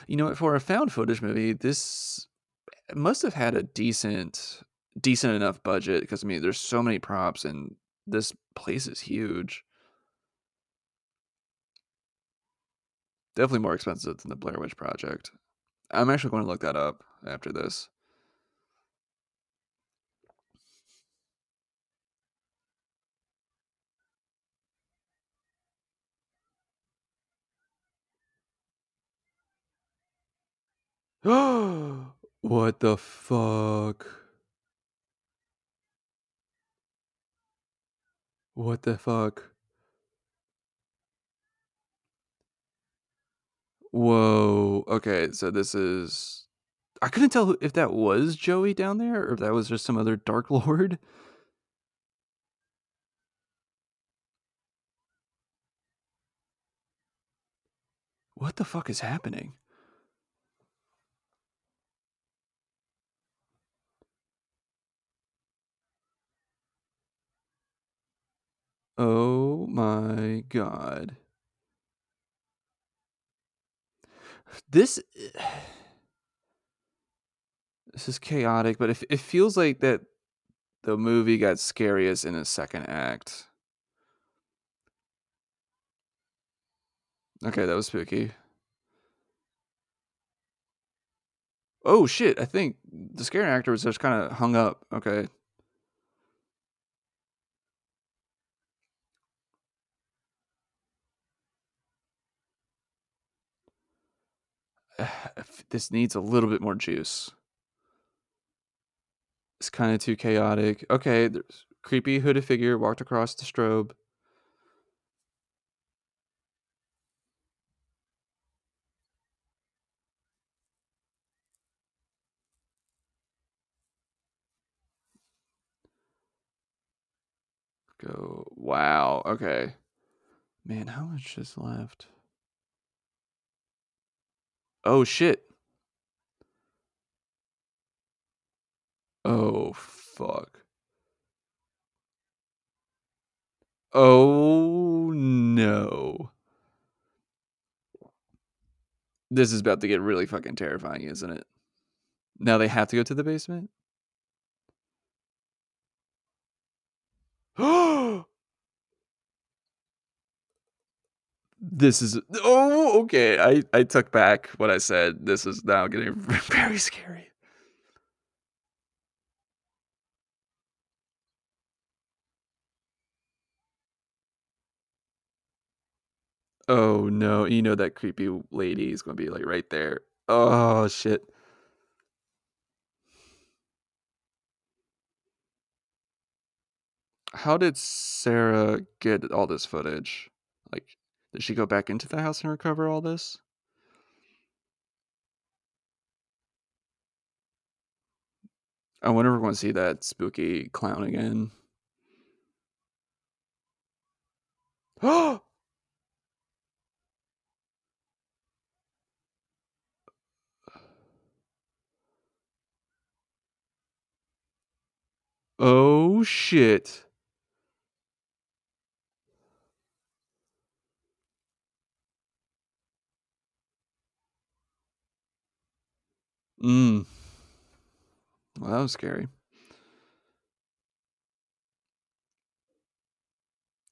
You know, for a found footage movie, this must have had a decent decent enough budget because I mean there's so many props and this place is huge. Definitely more expensive than the Blair Witch Project. I'm actually going to look that up after this. what the fuck? What the fuck? Whoa. Okay, so this is. I couldn't tell if that was Joey down there or if that was just some other Dark Lord. What the fuck is happening? Oh my god. This this is chaotic, but it, it feels like that the movie got scariest in the second act. Okay, that was spooky. Oh shit! I think the scary actor was just kind of hung up. Okay. This needs a little bit more juice. It's kind of too chaotic. Okay, there's creepy hooded figure walked across the strobe. Go. Wow. Okay. Man, how much is left? Oh shit. Oh fuck. Oh no. This is about to get really fucking terrifying, isn't it? Now they have to go to the basement? Oh, this is oh okay. I I took back what I said. This is now getting very scary. Oh no, you know that creepy lady is gonna be like right there. Oh shit. How did Sarah get all this footage? Like, did she go back into the house and recover all this? I wonder if we're going to see that spooky clown again. Oh! Oh shit. Mm. Well, that was scary.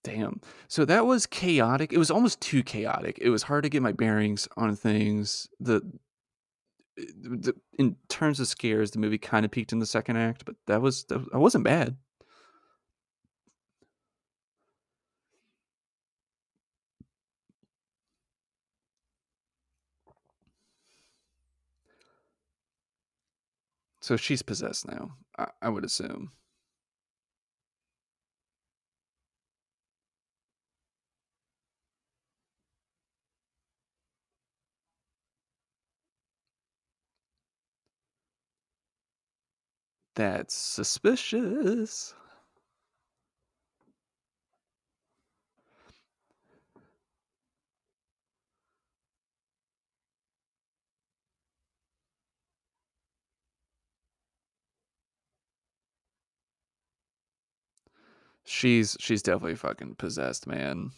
Damn. So that was chaotic. It was almost too chaotic. It was hard to get my bearings on things. The, the in terms of scares, the movie kind of peaked in the second act, but that was that, that wasn't bad. So she's possessed now. I, I would assume. That's suspicious. She's she's definitely fucking possessed, man.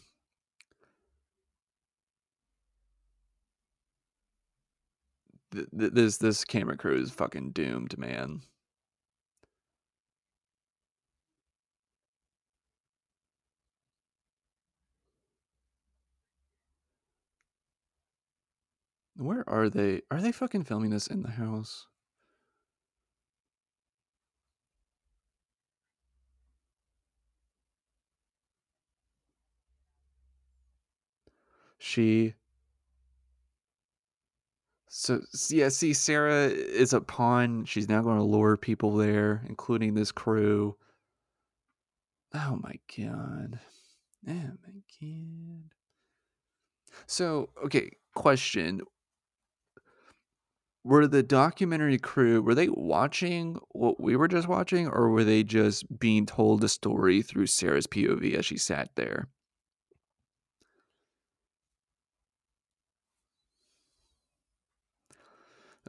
Th- th- this this camera crew is fucking doomed, man. Where are they? Are they fucking filming this in the house? She So yeah, see, Sarah is a pawn. She's now going to lure people there, including this crew. Oh my god. Oh my god. So, okay, question. Were the documentary crew were they watching what we were just watching or were they just being told the story through Sarah's POV as she sat there?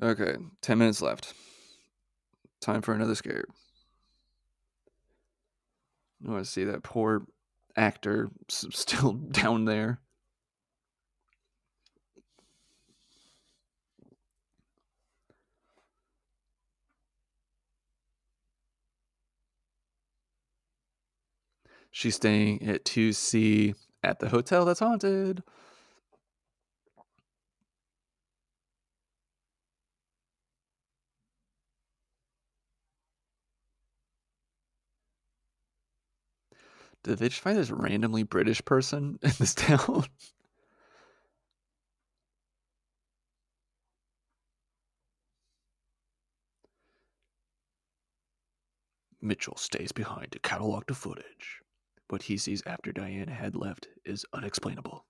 Okay, 10 minutes left. Time for another scare. I want to see that poor actor still down there. She's staying at 2C at the hotel that's haunted. Did they just find this randomly British person in this town? Mitchell stays behind to catalog the footage. What he sees after Diane had left is unexplainable.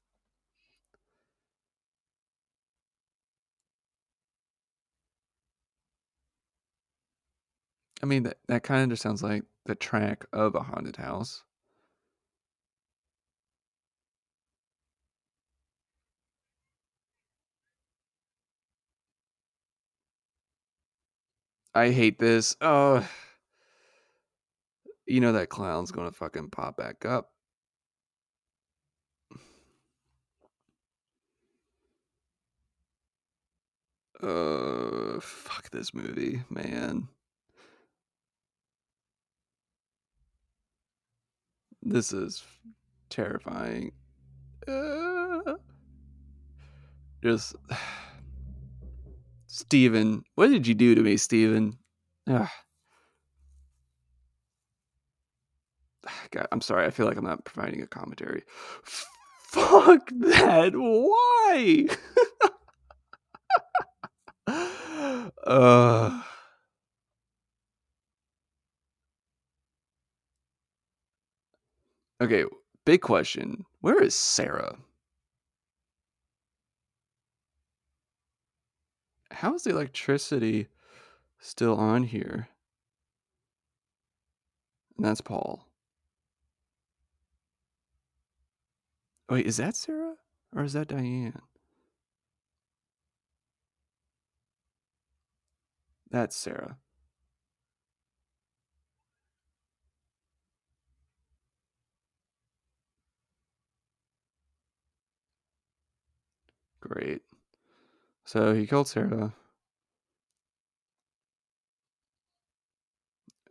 I mean, that, that kind of just sounds like the track of a haunted house. I hate this. Oh, you know that clown's gonna fucking pop back up. Uh, fuck this movie, man. This is terrifying. Uh, just Steven, what did you do to me, Steven? Ugh. God, I'm sorry. I feel like I'm not providing a commentary. Fuck that. Why? uh Okay, big question. Where is Sarah? How is the electricity still on here? And that's Paul. Wait, is that Sarah? Or is that Diane? That's Sarah. Great. So he killed Sarah.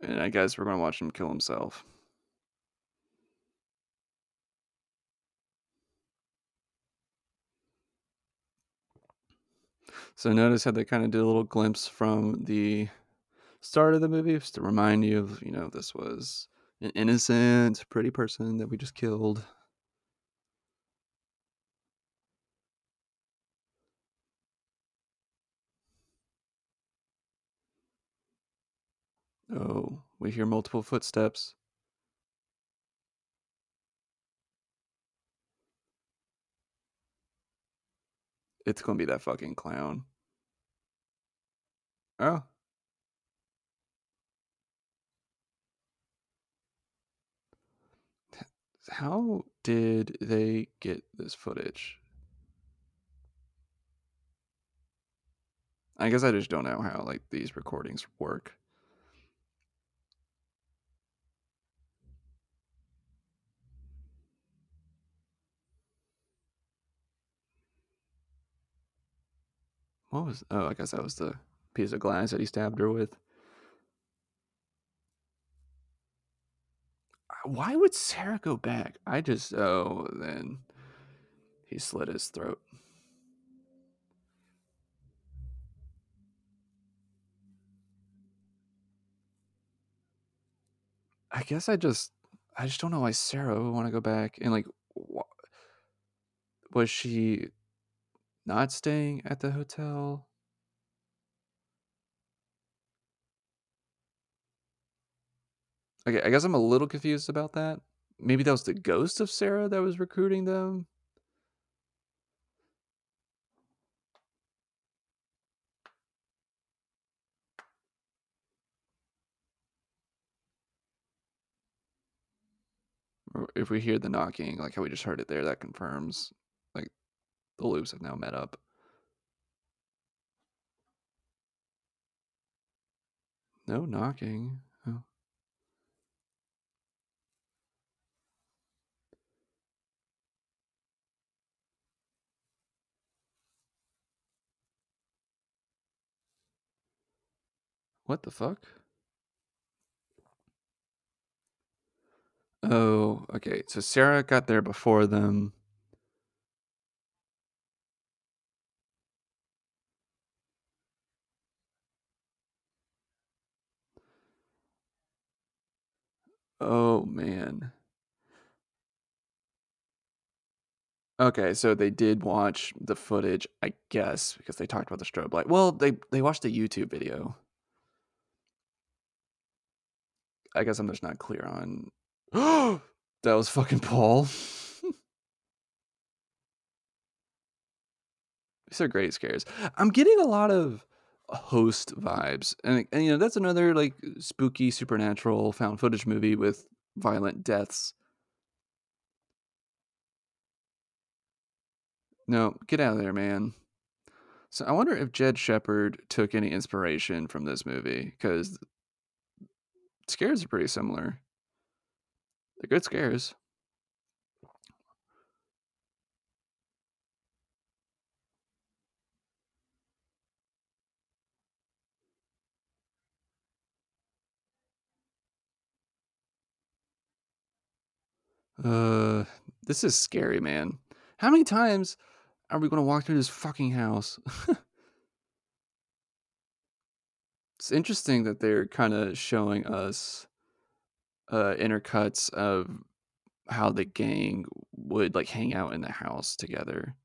And I guess we're going to watch him kill himself. So notice how they kind of did a little glimpse from the start of the movie just to remind you of, you know, this was an innocent, pretty person that we just killed. Oh, we hear multiple footsteps. It's gonna be that fucking clown. Oh. How did they get this footage? I guess I just don't know how like these recordings work. What was oh I guess that was the piece of glass that he stabbed her with. Why would Sarah go back? I just oh then he slit his throat. I guess I just I just don't know why Sarah would want to go back and like was she not staying at the hotel? Okay, I guess I'm a little confused about that. Maybe that was the ghost of Sarah that was recruiting them. If we hear the knocking, like how we just heard it there, that confirms the loops have now met up. No knocking. Oh. What the fuck? Oh, okay. So Sarah got there before them. Oh man. Okay, so they did watch the footage, I guess, because they talked about the strobe light. Well, they they watched the YouTube video. I guess I'm just not clear on. that was fucking Paul. These are great scares. I'm getting a lot of host vibes, and, and you know that's another like spooky supernatural found footage movie with violent deaths. No, get out of there, man. So I wonder if Jed Shepherd took any inspiration from this movie because scares are pretty similar. They're good scares. Uh, this is scary, man. How many times are we going to walk through this fucking house? it's interesting that they're kind of showing us uh intercuts of how the gang would like hang out in the house together.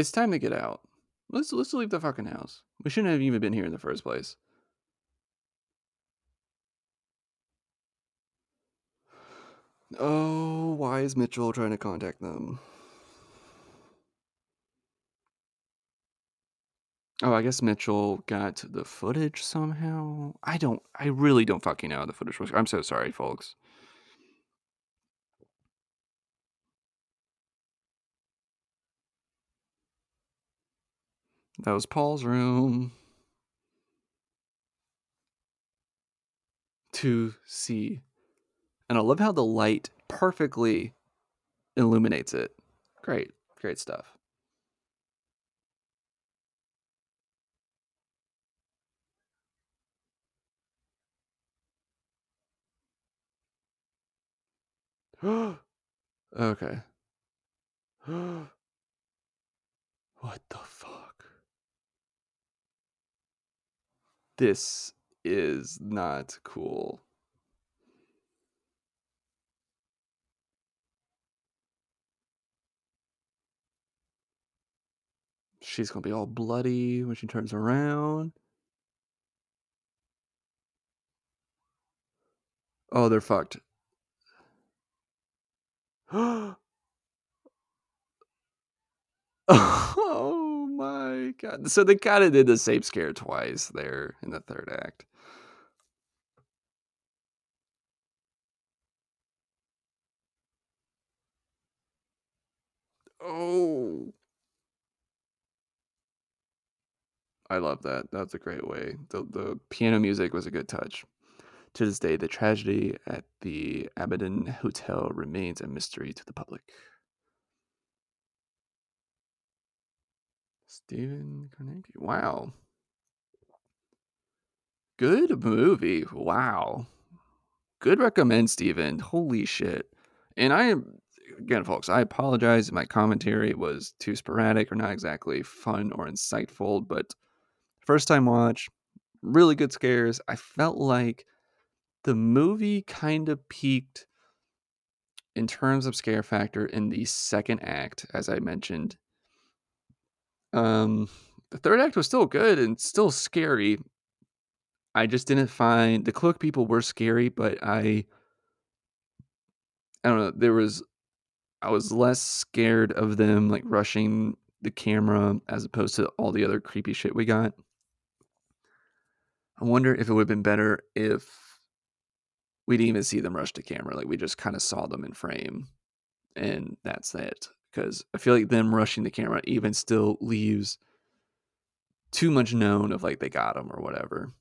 It's time to get out. Let's let's leave the fucking house. We shouldn't have even been here in the first place. Oh, why is Mitchell trying to contact them? Oh, I guess Mitchell got the footage somehow. I don't. I really don't fucking know how the footage was. I'm so sorry, folks. That was Paul's room. To see. And I love how the light perfectly illuminates it. Great. Great stuff. okay. what the fuck? This is not cool. She's gonna be all bloody when she turns around. Oh, they're fucked. Oh my god. So they kind of did the same scare twice there in the third act. Oh. I love that. That's a great way. The the piano music was a good touch. To this day, the tragedy at the Abaddon Hotel remains a mystery to the public. Stephen Cognetti. Wow. Good movie. Wow. Good recommend, Stephen. Holy shit. And I am again, folks, I apologize if my commentary was too sporadic or not exactly fun or insightful, but first time watch, really good scares. I felt like the movie kind of peaked in terms of scare factor in the second act, as I mentioned. Um, the third act was still good and still scary. I just didn't find the cloak people were scary, but I I don't know, there was I was less scared of them like rushing the camera as opposed to all the other creepy shit we got. I wonder if it would have been better if we didn't even see them rush to camera. Like we just kind of saw them in frame and that's it. Because I feel like them rushing the camera even still leaves too much known of like they got them or whatever.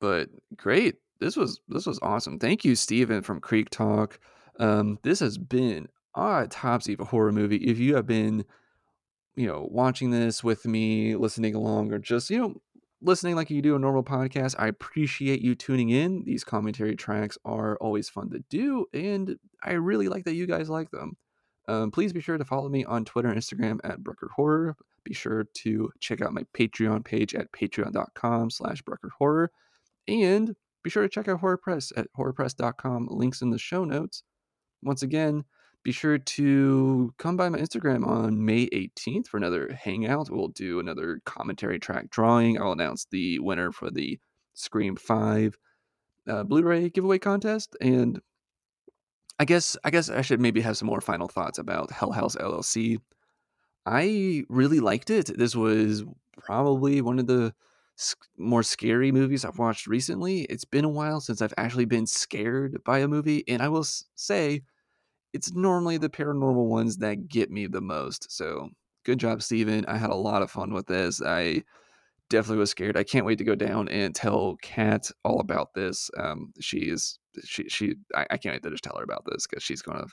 But great. This was this was awesome. Thank you, Steven from Creek Talk. Um, this has been Autopsy of a Horror Movie. If you have been, you know, watching this with me, listening along, or just, you know, listening like you do a normal podcast, I appreciate you tuning in. These commentary tracks are always fun to do, and I really like that you guys like them. Um, please be sure to follow me on Twitter and Instagram at Brucker Horror. Be sure to check out my Patreon page at patreon.com slash Brucker Horror. And be sure to check out Horror Press at horrorpress.com. Links in the show notes. Once again, be sure to come by my Instagram on May 18th for another hangout. We'll do another commentary track drawing. I'll announce the winner for the Scream 5 uh, Blu-ray giveaway contest. And I guess I guess I should maybe have some more final thoughts about Hell House LLC. I really liked it. This was probably one of the more scary movies I've watched recently. It's been a while since I've actually been scared by a movie, and I will say it's normally the paranormal ones that get me the most. So, good job, Steven. I had a lot of fun with this. I definitely was scared. I can't wait to go down and tell Kat all about this. Um, she's she she I, I, can't wait to just tell her about this because she's gonna.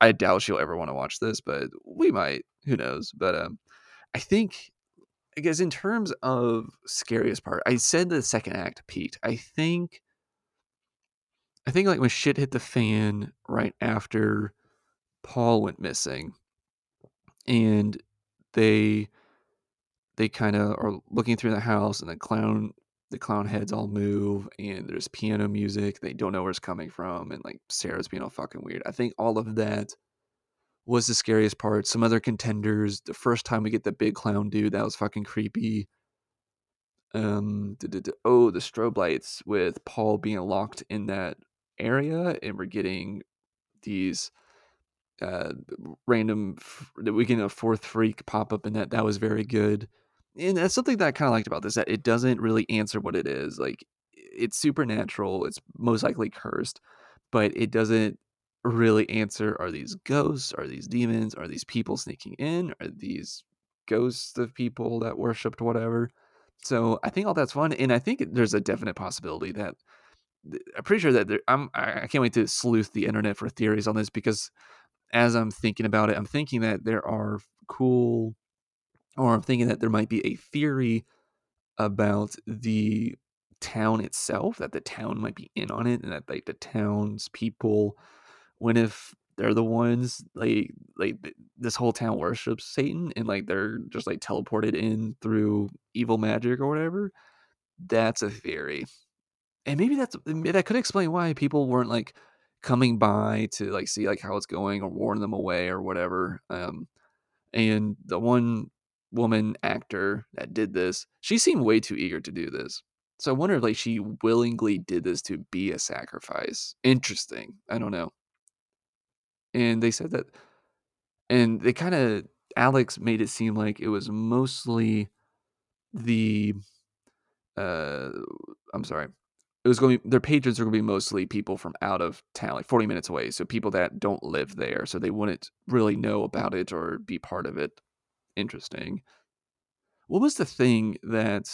I doubt she'll ever want to watch this, but we might. Who knows? But um, I think I guess in terms of scariest part, I said the second act peaked. I think. I think like when shit hit the fan right after Paul went missing, and they they kind of are looking through the house, and the clown the clown heads all move, and there's piano music. They don't know where it's coming from, and like Sarah's being all fucking weird. I think all of that was the scariest part. Some other contenders. The first time we get the big clown dude, that was fucking creepy. Um, oh, the strobe lights with Paul being locked in that area, and we're getting these uh, random We get a fourth freak pop up in that that was very good and that's something that i kind of liked about this that it doesn't really answer what it is like it's supernatural it's most likely cursed but it doesn't really answer are these ghosts are these demons are these people sneaking in are these ghosts of people that worshipped whatever. So i think all that's fun and i think there's a definite possibility that i'm pretty sure that there, i'm i can't wait to sleuth the internet for theories on this because as I'm thinking about it, I'm thinking that there are cool, or I'm thinking that there might be a theory about the town itself, that the town might be in on it, and that like the town's people, when if they're the ones like like this whole town worships Satan and like they're just like teleported in through evil magic or whatever. That's a theory. And maybe that's that could explain why people weren't like coming by to like see like how it's going or warn them away or whatever. Um, and the one woman actor that did this, she seemed way too eager to do this. So I wonder if like she willingly did this to be a sacrifice. Interesting. I don't know. And they said that, and they kind of Alex made it seem like it was mostly the uh I'm sorry it was going to be, their patrons are going to be mostly people from out of town, like 40 minutes away. So people that don't live there. So they wouldn't really know about it or be part of it. Interesting. What was the thing that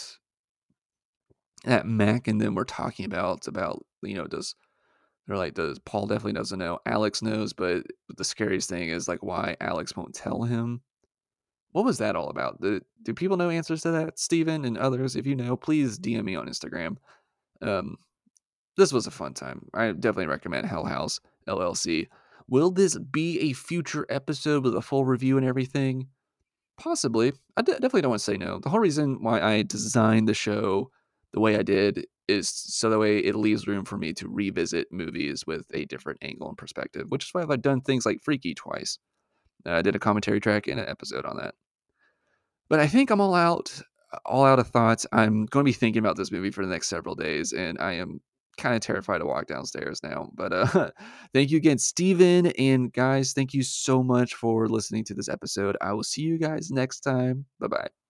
that Mac and them were talking about? About, you know, does they're like, does Paul definitely doesn't know? Alex knows, but the scariest thing is like why Alex won't tell him. What was that all about? Do, do people know answers to that, Steven and others? If you know, please DM me on Instagram. Um, this was a fun time. I definitely recommend Hell House LLC. Will this be a future episode with a full review and everything? Possibly. I d- definitely don't want to say no. The whole reason why I designed the show the way I did is so that way it leaves room for me to revisit movies with a different angle and perspective, which is why I've done things like Freaky twice. Uh, I did a commentary track and an episode on that. But I think I'm all out all out of thoughts. I'm going to be thinking about this movie for the next several days, and I am kind of terrified to walk downstairs now. But uh, thank you again, Steven. And guys, thank you so much for listening to this episode. I will see you guys next time. Bye bye.